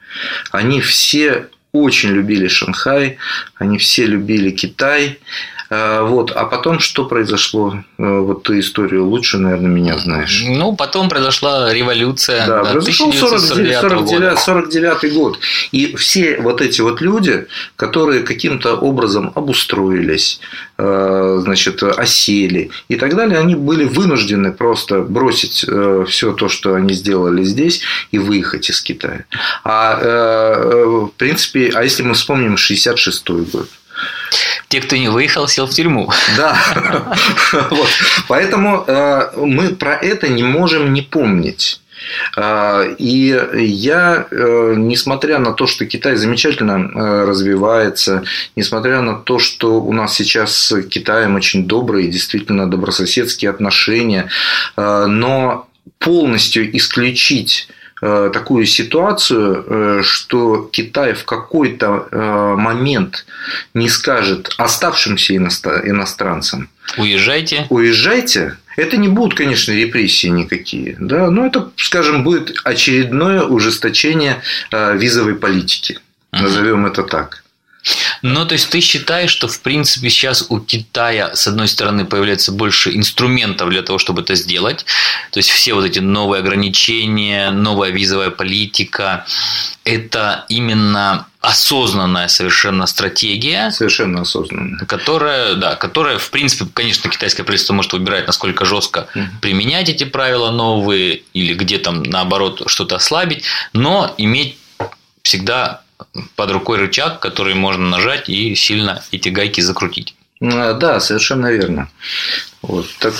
Они все очень любили Шанхай, они все любили Китай. А, вот. А потом что произошло? А, вот ты историю лучше, наверное, меня знаешь. Ну, потом произошла революция. Да, да произошел 49, 49, 49 год. И все вот эти вот люди, которые каким-то образом обустроились, а, значит, осели и так далее, они были вынуждены просто бросить э, все то, что они сделали здесь, и выехать из Китая. А э, в принципе, а если мы вспомним 66 год, те, кто не выехал, сел в тюрьму. Да. [LAUGHS] вот. Поэтому э, мы про это не можем не помнить. Э, и я, э, несмотря на то, что Китай замечательно развивается, несмотря на то, что у нас сейчас с Китаем очень добрые, действительно добрососедские отношения, но полностью исключить такую ситуацию, э, что Китай в какой-то э, момент не скажет оставшимся иностранцам Уезжайте. Уезжайте. Это не будут, конечно, репрессии никакие, да, но это, скажем, будет очередное ужесточение визовой политики. Назовем это так. Ну, то есть ты считаешь, что в принципе сейчас у Китая, с одной стороны, появляется больше инструментов для того, чтобы это сделать. То есть все вот эти новые ограничения, новая визовая политика, это именно осознанная совершенно стратегия. Совершенно осознанная. Которая, да, которая, в принципе, конечно, китайское правительство может выбирать, насколько жестко mm. применять эти правила новые или где там, наоборот, что-то ослабить, но иметь всегда под рукой рычаг, который можно нажать и сильно эти гайки закрутить. Да, совершенно верно. Вот, так,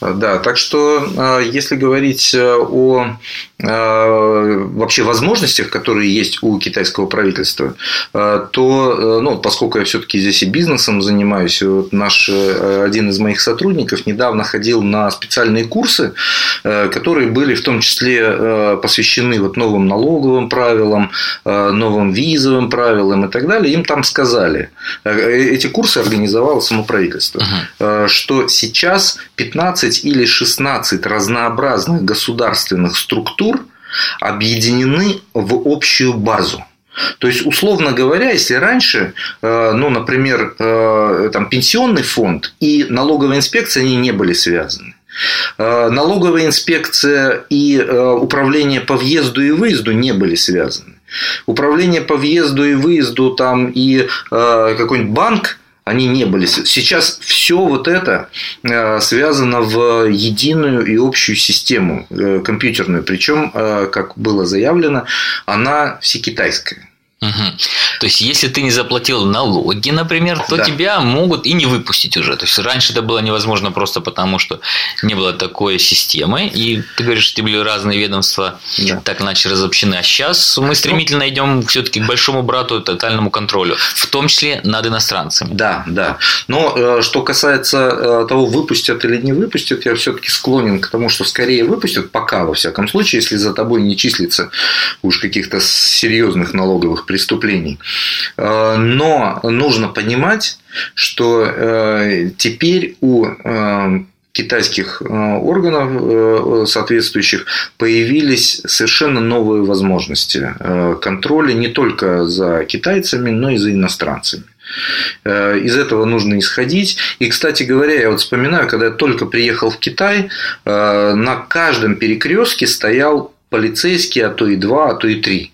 да, так что а, если говорить э, о а, вообще возможностях, которые есть у китайского правительства, то, э, ну, поскольку я все-таки здесь и бизнесом занимаюсь, вот наш э, один из моих сотрудников недавно ходил на специальные курсы, которые были в том числе посвящены вот новым налоговым правилам, новым визовым правилам и так далее. Им там сказали, эти курсы организовало само правительство, uh-huh. что сейчас 15 15 или 16 разнообразных государственных структур объединены в общую базу. То есть, условно говоря, если раньше, э, ну, например, э, там, пенсионный фонд и налоговая инспекция, они не были связаны. Э, налоговая инспекция и управление по въезду и выезду не были связаны. Управление по въезду и выезду там и какой-нибудь банк они не были. Сейчас все вот это э, связано в единую и общую систему э, компьютерную. Причем, э, как было заявлено, она всекитайская. Угу. То есть, если ты не заплатил налоги, например, то да. тебя могут и не выпустить уже. То есть раньше это было невозможно просто потому, что не было такой системы. И ты говоришь, что были разные ведомства да. так иначе разобщены. А сейчас мы стремительно ну, идем все-таки к большому брату, тотальному контролю, в том числе над иностранцами. Да, да. Но э, что касается э, того, выпустят или не выпустят, я все-таки склонен к тому, что скорее выпустят, пока во всяком случае, если за тобой не числится уж каких-то серьезных налоговых преступлений. Э, но нужно понимать, что э, теперь у э, китайских органов соответствующих появились совершенно новые возможности контроля не только за китайцами, но и за иностранцами. Из этого нужно исходить. И, кстати говоря, я вот вспоминаю, когда я только приехал в Китай, на каждом перекрестке стоял полицейский, а то и два, а то и три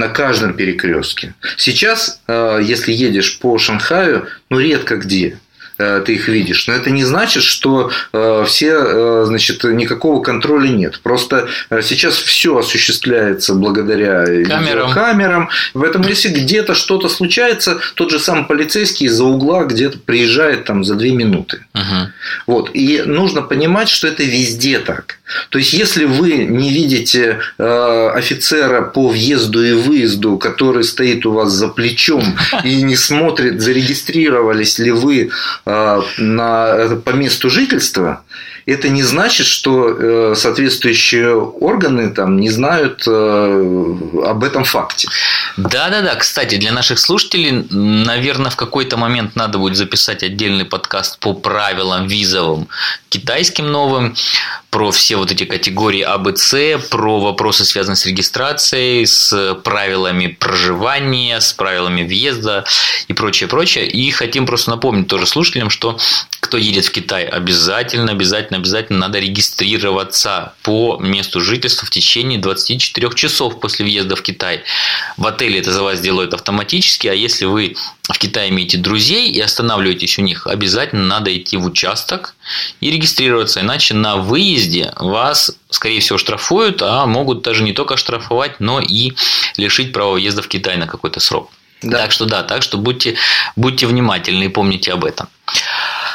на каждом перекрестке. Сейчас, э, если едешь по Шанхаю, ну редко где Э, ты их видишь. Но это не значит, что э, все, значит, никакого контроля нет. Просто сейчас все осуществляется благодаря камерам. камерам. Поэтому, если где-то что-то случается, тот же самый полицейский из-за угла где-то приезжает там за две минуты. Угу. Вот. И нужно понимать, что это везде так. То есть, если вы не видите офицера по въезду и выезду, который стоит у вас за плечом [LAUGHS] и не смотрит, зарегистрировались ли вы Э, на, по месту жительства, это не значит, что э, соответствующие органы там не знают э, об этом факте. Да, да, да. Кстати, для наших слушателей, наверное, в какой-то момент надо будет записать отдельный подкаст по правилам визовым китайским новым, про все вот эти категории А, Б, С, про вопросы, связанные с регистрацией, с правилами проживания, с правилами въезда и прочее, прочее. И хотим просто напомнить тоже слушателям, что кто едет в Китай, обязательно, обязательно, обязательно надо регистрироваться по месту жительства в течение 24 часов после въезда в Китай. В отеле это за вас делают автоматически, а если вы в Китае имеете друзей и останавливаетесь у них, обязательно надо идти в участок и регистрироваться, иначе на выезде вас, скорее всего, штрафуют, а могут даже не только штрафовать, но и лишить права въезда в Китай на какой-то срок. Да. Так что да, так что будьте, будьте внимательны и помните об этом.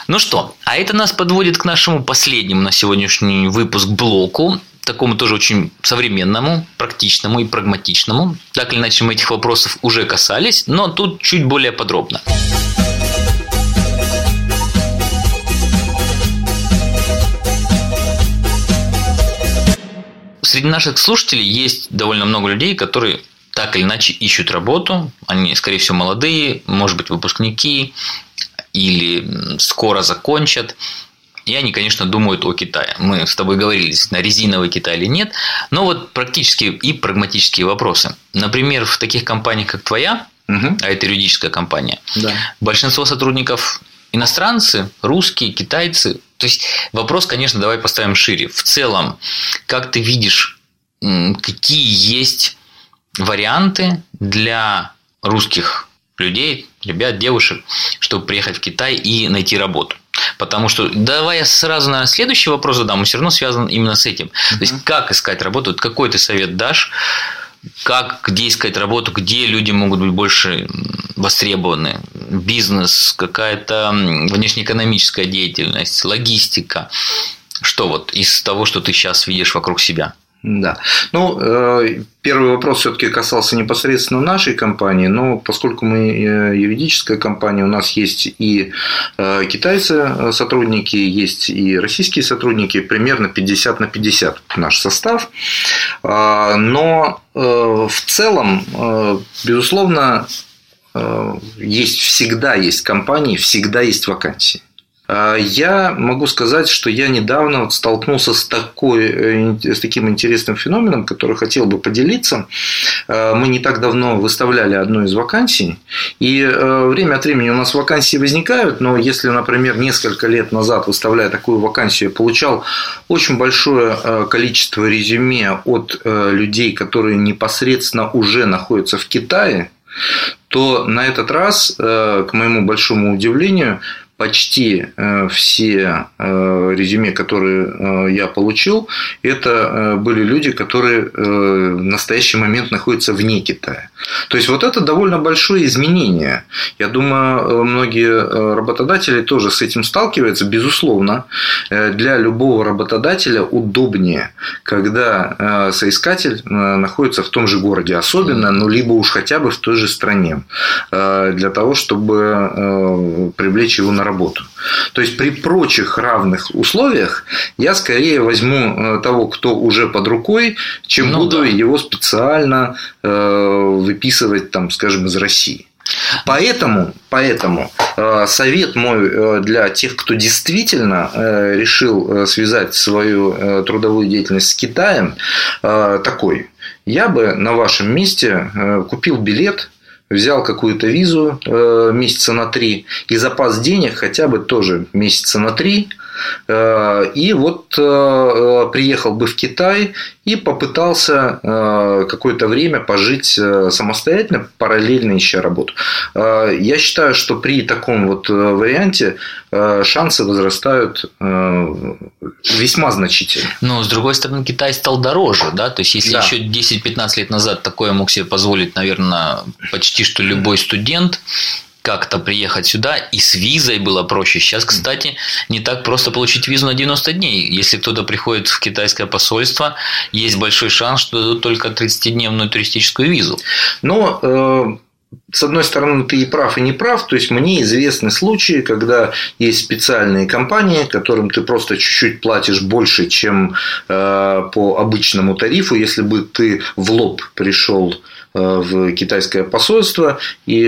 Ну что, а это нас подводит к нашему последнему на сегодняшний выпуск блоку, такому тоже очень современному, практичному и прагматичному. Так или иначе мы этих вопросов уже касались, но тут чуть более подробно. Среди наших слушателей есть довольно много людей, которые так или иначе ищут работу. Они, скорее всего, молодые, может быть, выпускники, или скоро закончат. И они, конечно, думают о Китае. Мы с тобой говорили, на резиновый Китай или нет. Но вот практические и прагматические вопросы. Например, в таких компаниях, как твоя, угу. а это юридическая компания, да. большинство сотрудников иностранцы, русские, китайцы. То есть вопрос, конечно, давай поставим шире. В целом, как ты видишь, какие есть варианты для русских людей, ребят, девушек, чтобы приехать в Китай и найти работу. Потому что, давай я сразу, наверное, следующий вопрос задам, он все равно связан именно с этим. Mm-hmm. То есть, как искать работу, вот какой ты совет дашь, как, где искать работу, где люди могут быть больше востребованы, бизнес, какая-то внешнеэкономическая деятельность, логистика, что вот из того, что ты сейчас видишь вокруг себя? Да. Ну, э, первый вопрос все-таки касался непосредственно нашей компании, но поскольку мы э, юридическая компания, у нас есть и э, китайцы сотрудники, есть и российские сотрудники, примерно 50 на 50 наш состав. А, но в целом, безусловно, есть всегда есть компании, всегда есть вакансии. А, я могу сказать, что я недавно столкнулся с, такой, э, с таким интересным феноменом, который хотел бы поделиться. А, мы не так давно выставляли одну из вакансий, и э, время от времени у нас вакансии возникают, но если, например, несколько лет назад, выставляя такую вакансию, я получал очень большое э, количество резюме от людей, которые непосредственно уже находятся в Китае, то на этот раз, к моему большому удивлению, почти э, все э, резюме, которые э, я получил, это были люди, которые в настоящий момент находятся вне Китая. То есть вот это довольно большое изменение. Я думаю, многие работодатели тоже с этим сталкиваются. Безусловно, для любого работодателя удобнее, когда соискатель находится в том же городе, особенно, ну, либо уж хотя бы в той же стране, для того, чтобы привлечь его на работу. То есть при прочих равных условиях я скорее возьму э, того, кто уже под рукой, чем ну, буду да. его специально э, выписывать, там, скажем, из России. Поэтому, поэтому э, совет мой для тех, кто действительно решил связать свою трудовую деятельность с Китаем, такой. Я бы на вашем месте купил билет взял какую-то визу э, месяца на три и запас денег хотя бы тоже месяца на три и вот э, э, приехал бы в Китай и попытался какое-то время пожить самостоятельно, параллельно ища работу. Я считаю, что при таком вот варианте шансы возрастают весьма значительно. Но, с другой стороны, Китай стал дороже, да? То есть, если да. еще 10-15 лет назад такое мог себе позволить, наверное, почти что любой студент, как-то приехать сюда, и с визой было проще. Сейчас, кстати, не так просто получить визу на 90 дней. Если кто-то приходит в китайское посольство, есть большой шанс, что дадут только 30-дневную туристическую визу. Но э, с одной стороны, ты и прав, и не прав. То есть, мне известны случаи, когда есть специальные компании, которым ты просто чуть-чуть платишь больше, чем э, по обычному тарифу. Если бы ты в лоб пришел э, в китайское посольство и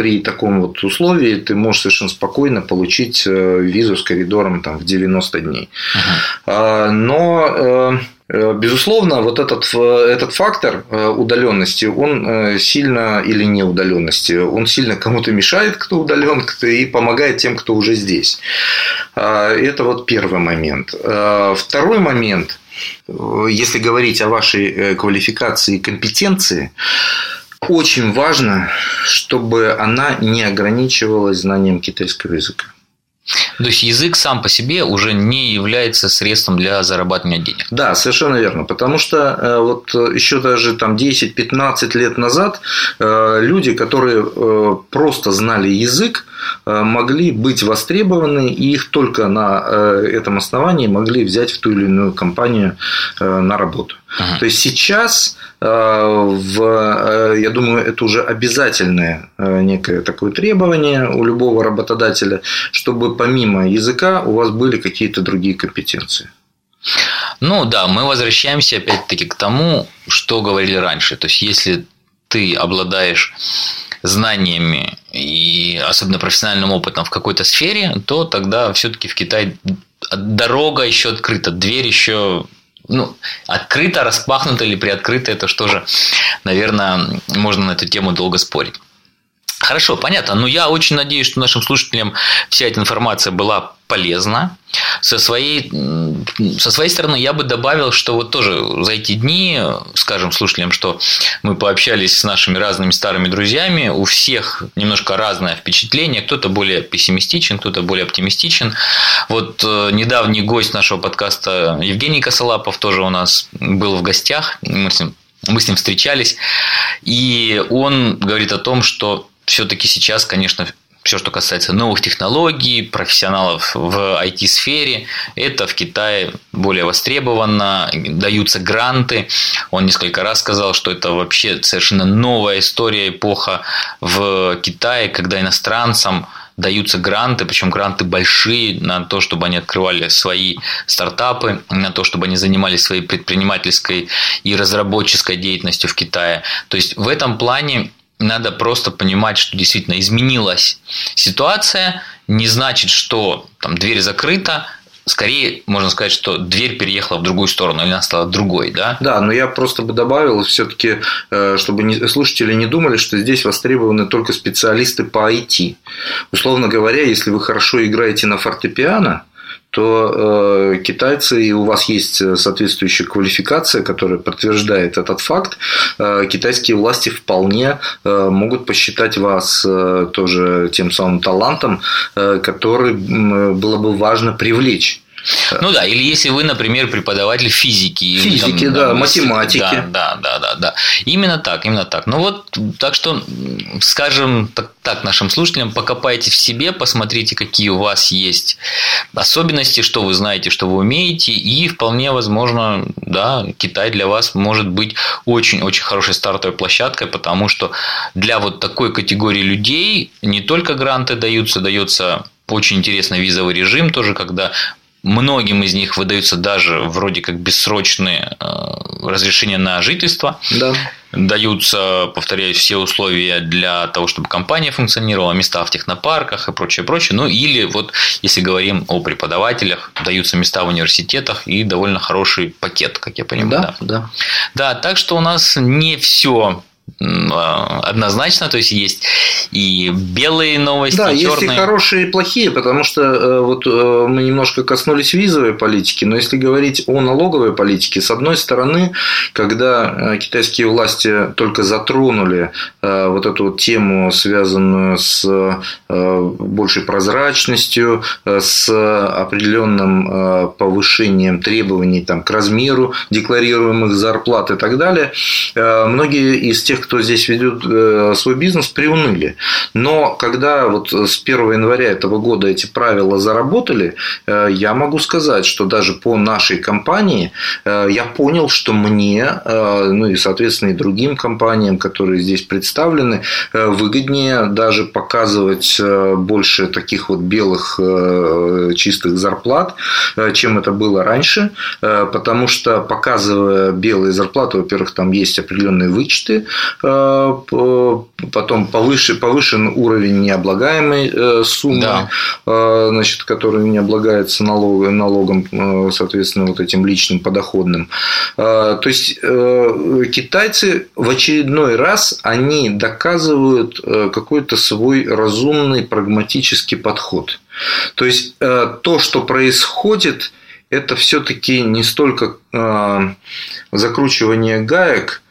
при таком вот условии ты можешь совершенно спокойно получить визу с коридором там, в 90 дней. Uh-huh. Но Безусловно, вот этот, этот фактор удаленности, он сильно или неудаленности, он сильно кому-то мешает, кто удален, и помогает тем, кто уже здесь. Это вот первый момент. Второй момент если говорить о вашей э, квалификации и компетенции, очень важно, чтобы она не ограничивалась знанием китайского языка. То есть язык сам по себе уже не является средством для зарабатывания денег. Да, совершенно верно. Потому что э, вот еще даже там 10-15 лет назад э, люди, которые просто знали язык, могли быть востребованы, и их только на этом основании могли взять в ту или иную компанию на работу. Ага. То есть сейчас в, я думаю, это уже обязательное некое такое требование у любого работодателя, чтобы помимо языка у вас были какие-то другие компетенции. Ну да, мы возвращаемся опять-таки к тому, что говорили раньше. То есть, если ты обладаешь знаниями и особенно профессиональным опытом в какой-то сфере, то тогда все-таки в Китай дорога еще открыта, дверь еще ну, открыто, распахнуто или приоткрыто, это что же, наверное, можно на эту тему долго спорить. Хорошо, понятно. Но я очень надеюсь, что нашим слушателям вся эта информация была полезна. Со своей, со своей стороны я бы добавил, что вот тоже за эти дни, скажем слушателям, что мы пообщались с нашими разными старыми друзьями, у всех немножко разное впечатление, кто-то более пессимистичен, кто-то более оптимистичен. Вот э, недавний гость нашего подкаста Евгений Косолапов тоже у нас был в гостях, мы с ним мы с ним встречались, и он говорит о том, что все-таки сейчас, конечно, все, что касается новых технологий, профессионалов в IT-сфере, это в Китае более востребовано, даются гранты. Он несколько раз сказал, что это вообще совершенно новая история, эпоха в Китае, когда иностранцам даются гранты, причем гранты большие на то, чтобы они открывали свои стартапы, на то, чтобы они занимались своей предпринимательской и разработческой деятельностью в Китае. То есть в этом плане надо просто понимать, что действительно изменилась ситуация, не значит, что там дверь закрыта, скорее можно сказать, что дверь переехала в другую сторону, или она стала другой, да? Да, но я просто бы добавил все-таки, э, чтобы слушатели не думали, что здесь востребованы только специалисты по IT. Условно говоря, если вы хорошо играете на фортепиано, то э, китайцы, и у вас есть э, соответствующая квалификация, которая подтверждает этот факт, э, китайские власти вполне э, могут посчитать вас э, тоже тем самым талантом, э, который э, было бы важно привлечь. Ну да, или если вы, например, преподаватель физики. Физики, там, да, там, математики. Да, да, да, да, да. Именно так, именно так. Ну вот, так что, скажем так, так нашим слушателям, покопайте в себе, посмотрите, какие у вас есть особенности, что вы знаете, что вы умеете, и вполне возможно, да, Китай для вас может быть очень-очень хорошей стартовой площадкой, потому что для вот такой категории людей не только гранты даются, дается очень интересный визовый режим тоже, когда Многим из них выдаются даже вроде как бессрочные э, разрешения на жительство. Да. Даются, повторяюсь, все условия для того, чтобы компания функционировала, места в технопарках и прочее, прочее. Ну или вот, если говорим о преподавателях, даются места в университетах и довольно хороший пакет, как я понимаю. Да, да. Да, да так что у нас не все однозначно, то есть есть и белые новости, да, и черные. есть и хорошие, и плохие, потому что э, вот э, мы немножко коснулись визовой политики, но если говорить о налоговой политике, с одной стороны, когда э, китайские власти только затронули вот эту вот тему, связанную с большей прозрачностью, с определенным повышением требований там, к размеру декларируемых зарплат и так далее, многие из тех, кто здесь ведет э, свой бизнес, приуныли. Но когда вот с 1 января этого года эти правила заработали, э, я могу сказать, что даже по нашей компании э, я понял, что мне, ну и, соответственно, и другим компаниям, которые здесь представлены, выгоднее даже показывать больше таких вот белых чистых зарплат, чем это было раньше, потому что показывая белые зарплаты, во-первых, там есть определенные вычеты, потом повыше, повышен уровень необлагаемой суммы, да. значит, который не облагается налог, налогом, соответственно, вот этим личным подоходным. То есть китайцы в очередной раз они доказывают какой-то свой разумный прагматический подход. То есть то, что происходит, это все-таки не столько э, закручивание гаек, э,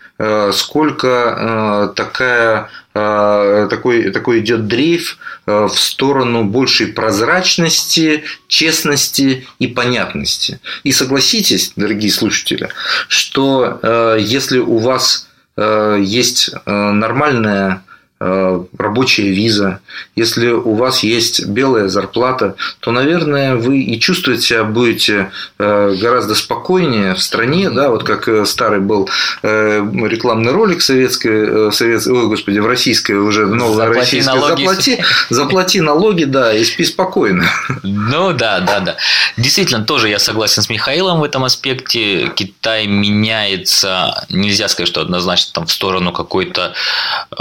сколько э, такая, такой, такой идет дрейф в сторону большей прозрачности, честности и понятности. И согласитесь, дорогие слушатели, что если у вас есть нормальная Э, рабочая виза, если у вас есть белая зарплата, то, наверное, вы и чувствовать себя будете э, гораздо спокойнее в стране, да, вот как э, старый был рекламный ролик советский, советский ой, господи, в российской уже новая заплати российская, налоги. Заплати, заплати налоги, да, и спи спокойно. Ну да, да, да. Действительно, тоже я согласен с Михаилом в этом аспекте. Китай меняется, нельзя сказать, что однозначно там в сторону какой-то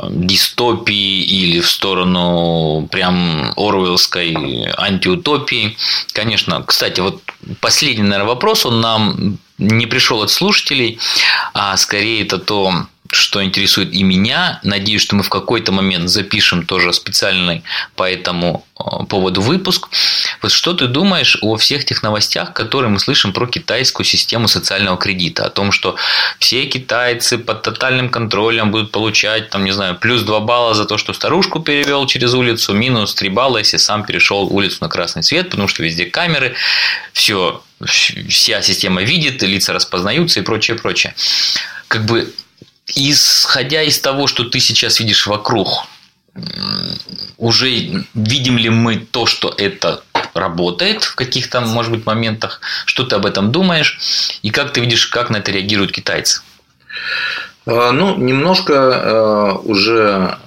дистопии дистопии или в сторону прям Орвеллской антиутопии. Конечно, кстати, вот последний, наверное, вопрос, он нам не пришел от слушателей, а скорее это то, что интересует и меня. Надеюсь, что мы в какой-то момент запишем тоже специальный по этому поводу выпуск. Вот что ты думаешь о всех тех новостях, которые мы слышим про китайскую систему социального кредита? О том, что все китайцы под тотальным контролем будут получать, там, не знаю, плюс 2 балла за то, что старушку перевел через улицу, минус 3 балла, если сам перешел улицу на красный свет, потому что везде камеры, все, вся система видит, лица распознаются и прочее, прочее. Как бы исходя из того, что ты сейчас видишь вокруг, уже видим ли мы то, что это работает в каких-то, может быть, моментах? Что ты об этом думаешь? И как ты видишь, как на это реагируют китайцы? А, ну, немножко а, уже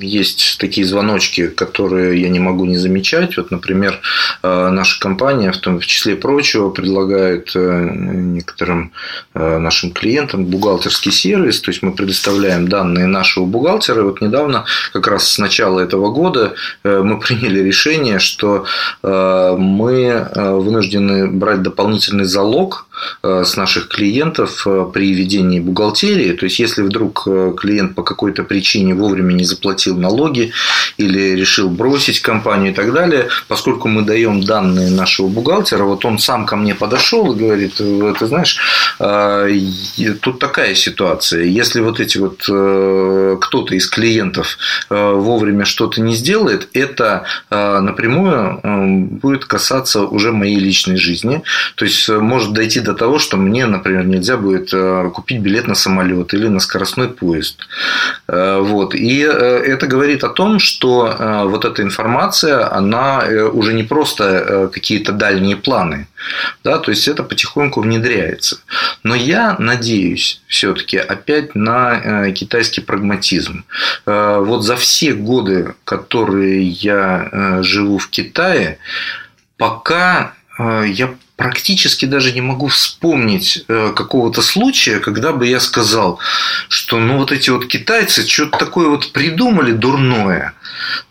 есть такие звоночки, которые я не могу не замечать. Вот, например, наша компания, в том в числе прочего, предлагает некоторым нашим клиентам бухгалтерский сервис. То есть мы предоставляем данные нашего бухгалтера. И вот недавно, как раз с начала этого года, мы приняли решение, что мы вынуждены брать дополнительный залог с наших клиентов при ведении бухгалтерии. То есть, если вдруг клиент по какой-то причине вовремя не заплатил налоги или решил бросить компанию и так далее, поскольку мы даем данные нашего бухгалтера, вот он сам ко мне подошел и говорит, ты знаешь, а, тут такая ситуация, если вот эти вот э, кто-то из клиентов э, вовремя что-то не сделает, это э, напрямую будет касаться уже моей личной жизни, то есть может дойти до того, что мне, например, нельзя будет купить билет на самолет или на скоростной поезд. Вот. И это говорит о том, что вот эта информация, она уже не просто какие-то дальние планы, да, то есть это потихоньку внедряется. Но я надеюсь все-таки опять на китайский прагматизм. Вот за все годы, которые я живу в Китае, пока я практически даже не могу вспомнить э, какого-то случая, когда бы я сказал, что ну вот эти вот китайцы что-то такое вот придумали дурное,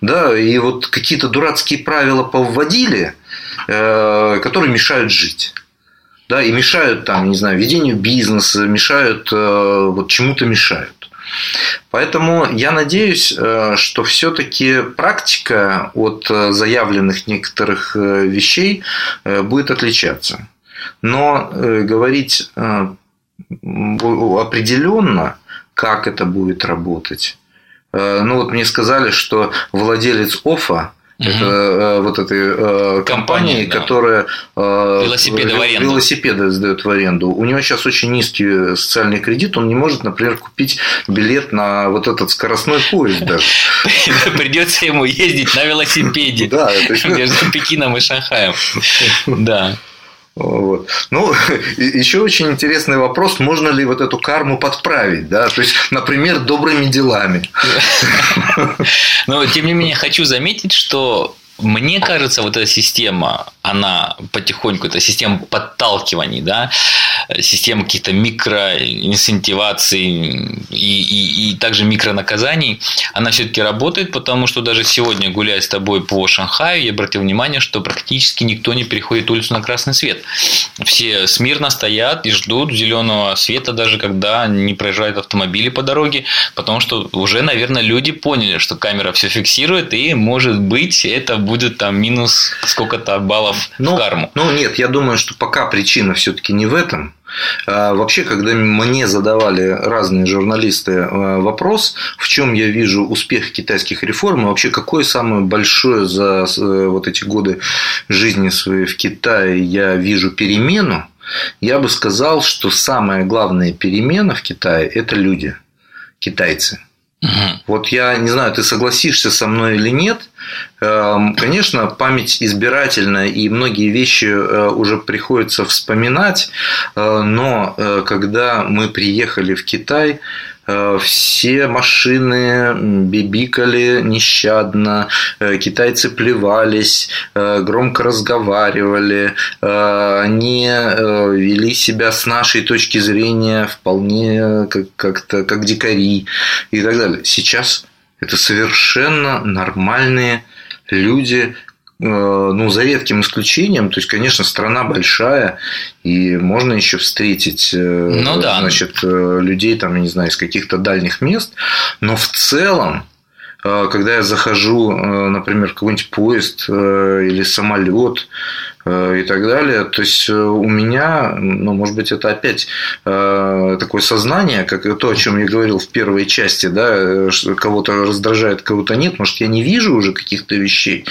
да, и вот какие-то дурацкие правила повводили, э, которые мешают жить. Да, и мешают там, не знаю, ведению бизнеса, мешают, э, вот чему-то мешают. Поэтому я надеюсь, э, что все-таки практика от э, заявленных некоторых э, вещей будет отличаться. Но говорить определенно, как это будет работать. Ну вот мне сказали, что владелец ОФА Угу. Это э, вот этой э, компании, да. которая э, велосипеды, в аренду. велосипеды сдает в аренду. У него сейчас очень низкий социальный кредит, он не может, например, купить билет на вот этот скоростной поезд даже. [LAUGHS] Придется ему ездить на велосипеде [LAUGHS] между [LAUGHS] Пекином и Шанхаем. Да. Вот. Ну, [LAUGHS] еще очень интересный вопрос, можно ли вот эту карму подправить, да, то есть, например, добрыми делами. [LAUGHS] Но, тем не менее, хочу заметить, что мне кажется, вот эта система, она потихоньку, эта система подталкиваний, да, система каких-то микроинцентиваций и, и, и также микронаказаний, она все-таки работает, потому что даже сегодня, гуляя с тобой по Шанхаю, я обратил внимание, что практически никто не переходит улицу на красный свет. Все смирно стоят и ждут зеленого света, даже когда не проезжают автомобили по дороге, потому что уже, наверное, люди поняли, что камера все фиксирует, и, может быть, это будет там минус сколько-то баллов ну, в карму. Ну, нет, я думаю, что пока причина все-таки не в этом. А вообще, когда мне задавали разные журналисты а, вопрос, в чем я вижу успех китайских реформ, и вообще какое самое большое за э, вот эти годы жизни своей в Китае я вижу перемену, я бы сказал, что самая главная перемена в Китае – это люди, китайцы. Вот я не знаю, ты согласишься со мной или нет. Эм, конечно, память избирательная, и многие вещи э, уже приходится вспоминать, э, но э, когда мы приехали в Китай, все машины бибикали нещадно, э, китайцы плевались, э, громко разговаривали, они вели себя с нашей точки зрения вполне как-то как дикари и так далее. Сейчас это совершенно нормальные люди, Э, ну, за редким исключением, то есть, конечно, страна большая, и можно еще встретить э, ну, да. значит, э, людей, там, я не знаю, из каких-то дальних мест, но в целом, когда я захожу, например, в какой-нибудь поезд или самолет, Э, и так далее. То есть э, у меня, ну, может быть, это опять э, такое сознание, как то, о чем я говорил в первой части, да, что кого-то раздражает, кого-то нет. Может, я не вижу уже каких-то вещей,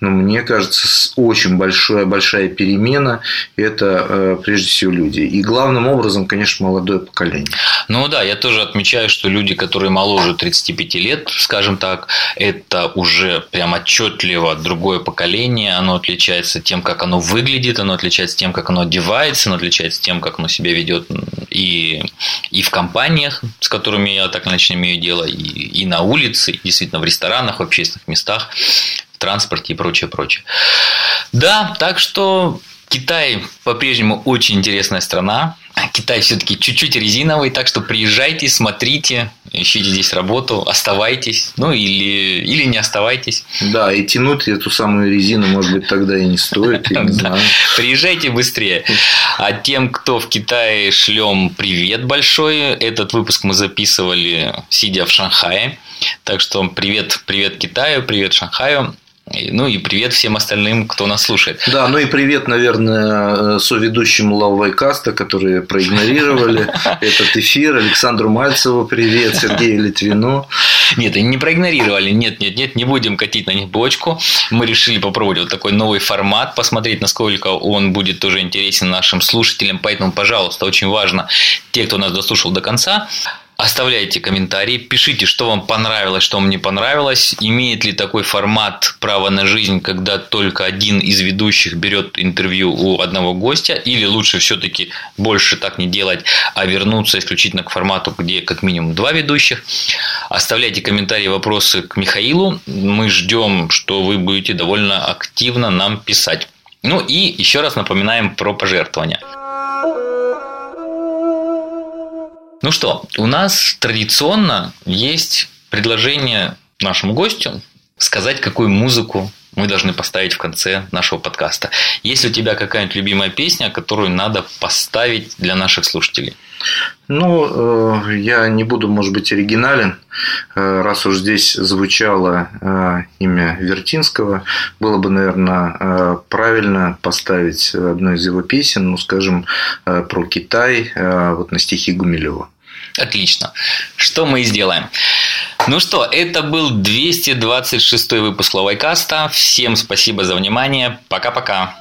но мне кажется, очень большая, большая перемена – это прежде всего люди. И главным образом, конечно, молодое поколение. Ну да, я тоже отмечаю, что люди, которые моложе 35 лет, скажем так, это уже прям отчетливо другое поколение, оно отличается тем, как оно выглядит, оно отличается тем, как оно одевается, оно отличается тем, как оно себя ведет и, и в компаниях, с которыми я так или иначе имею дело, и, и на улице, и действительно в ресторанах, в общественных местах, в транспорте и прочее, прочее. Да, так что Китай по-прежнему очень интересная страна. Китай все-таки чуть-чуть резиновый, так что приезжайте, смотрите, ищите здесь работу, оставайтесь, ну или, или не оставайтесь. Да, и тянуть эту самую резину, может быть, тогда и не стоит. Я не [LAUGHS] знаю. Приезжайте быстрее. А тем, кто в Китае, шлем привет большой. Этот выпуск мы записывали, сидя в Шанхае. Так что привет, привет Китаю, привет Шанхаю. Ну и привет всем остальным, кто нас слушает. Да, ну и привет, наверное, соведущим Лавайкаста, которые проигнорировали [LAUGHS] этот эфир. Александру Мальцеву привет, Сергею Литвину. Нет, они не проигнорировали. Нет, нет, нет, не будем катить на них бочку. Мы решили попробовать вот такой новый формат, посмотреть, насколько он будет тоже интересен нашим слушателям. Поэтому, пожалуйста, очень важно, те, кто нас дослушал до конца, Оставляйте комментарии, пишите, что вам понравилось, что вам не понравилось. Имеет ли такой формат право на жизнь, когда только один из ведущих берет интервью у одного гостя, или лучше все-таки больше так не делать, а вернуться исключительно к формату, где как минимум два ведущих. Оставляйте комментарии, вопросы к Михаилу. Мы ждем, что вы будете довольно активно нам писать. Ну и еще раз напоминаем про пожертвования. Ну что, у нас традиционно есть предложение нашему гостю сказать, какую музыку мы должны поставить в конце нашего подкаста. Есть ли у тебя какая-нибудь любимая песня, которую надо поставить для наших слушателей? Ну, э, я не буду, может быть, оригинален. Э, раз уж здесь звучало э, имя Вертинского, было бы, наверное, правильно поставить одну из его песен, ну, скажем, про Китай, вот на стихи Гумилева. Отлично. Что мы и сделаем. Ну что, это был 226 выпуск Ловайкаста. Всем спасибо за внимание. Пока-пока.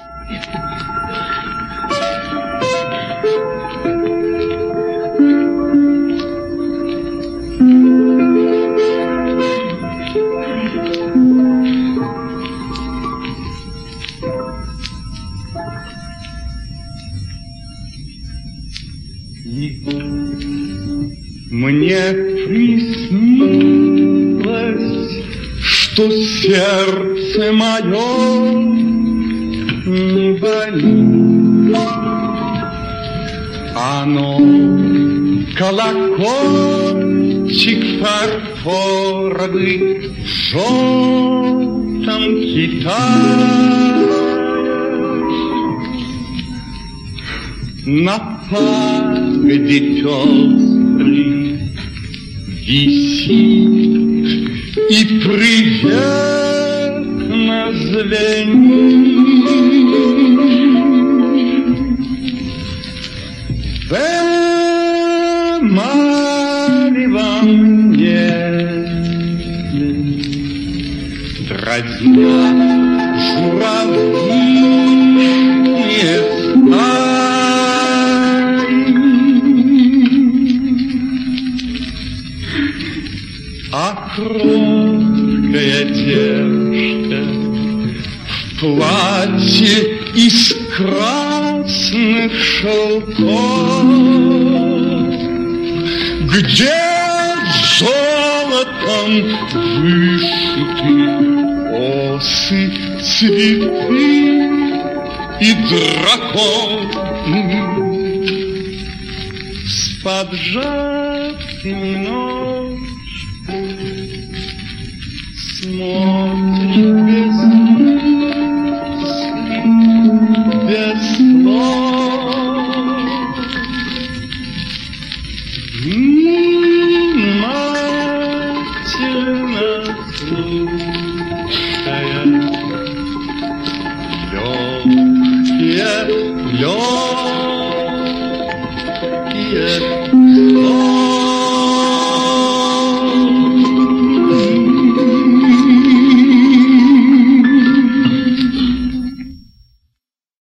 Мне приснилось, что сердце мое не болит, Оно колокольчик фарфоровый в желтом Китае. На пагоде пестрый висит и приятно звенит. В эмалевом кроткая девушка в платье из красных шелков, где золотом вышиты осы, цветы и дракон. С поджатыми ногами Yeah.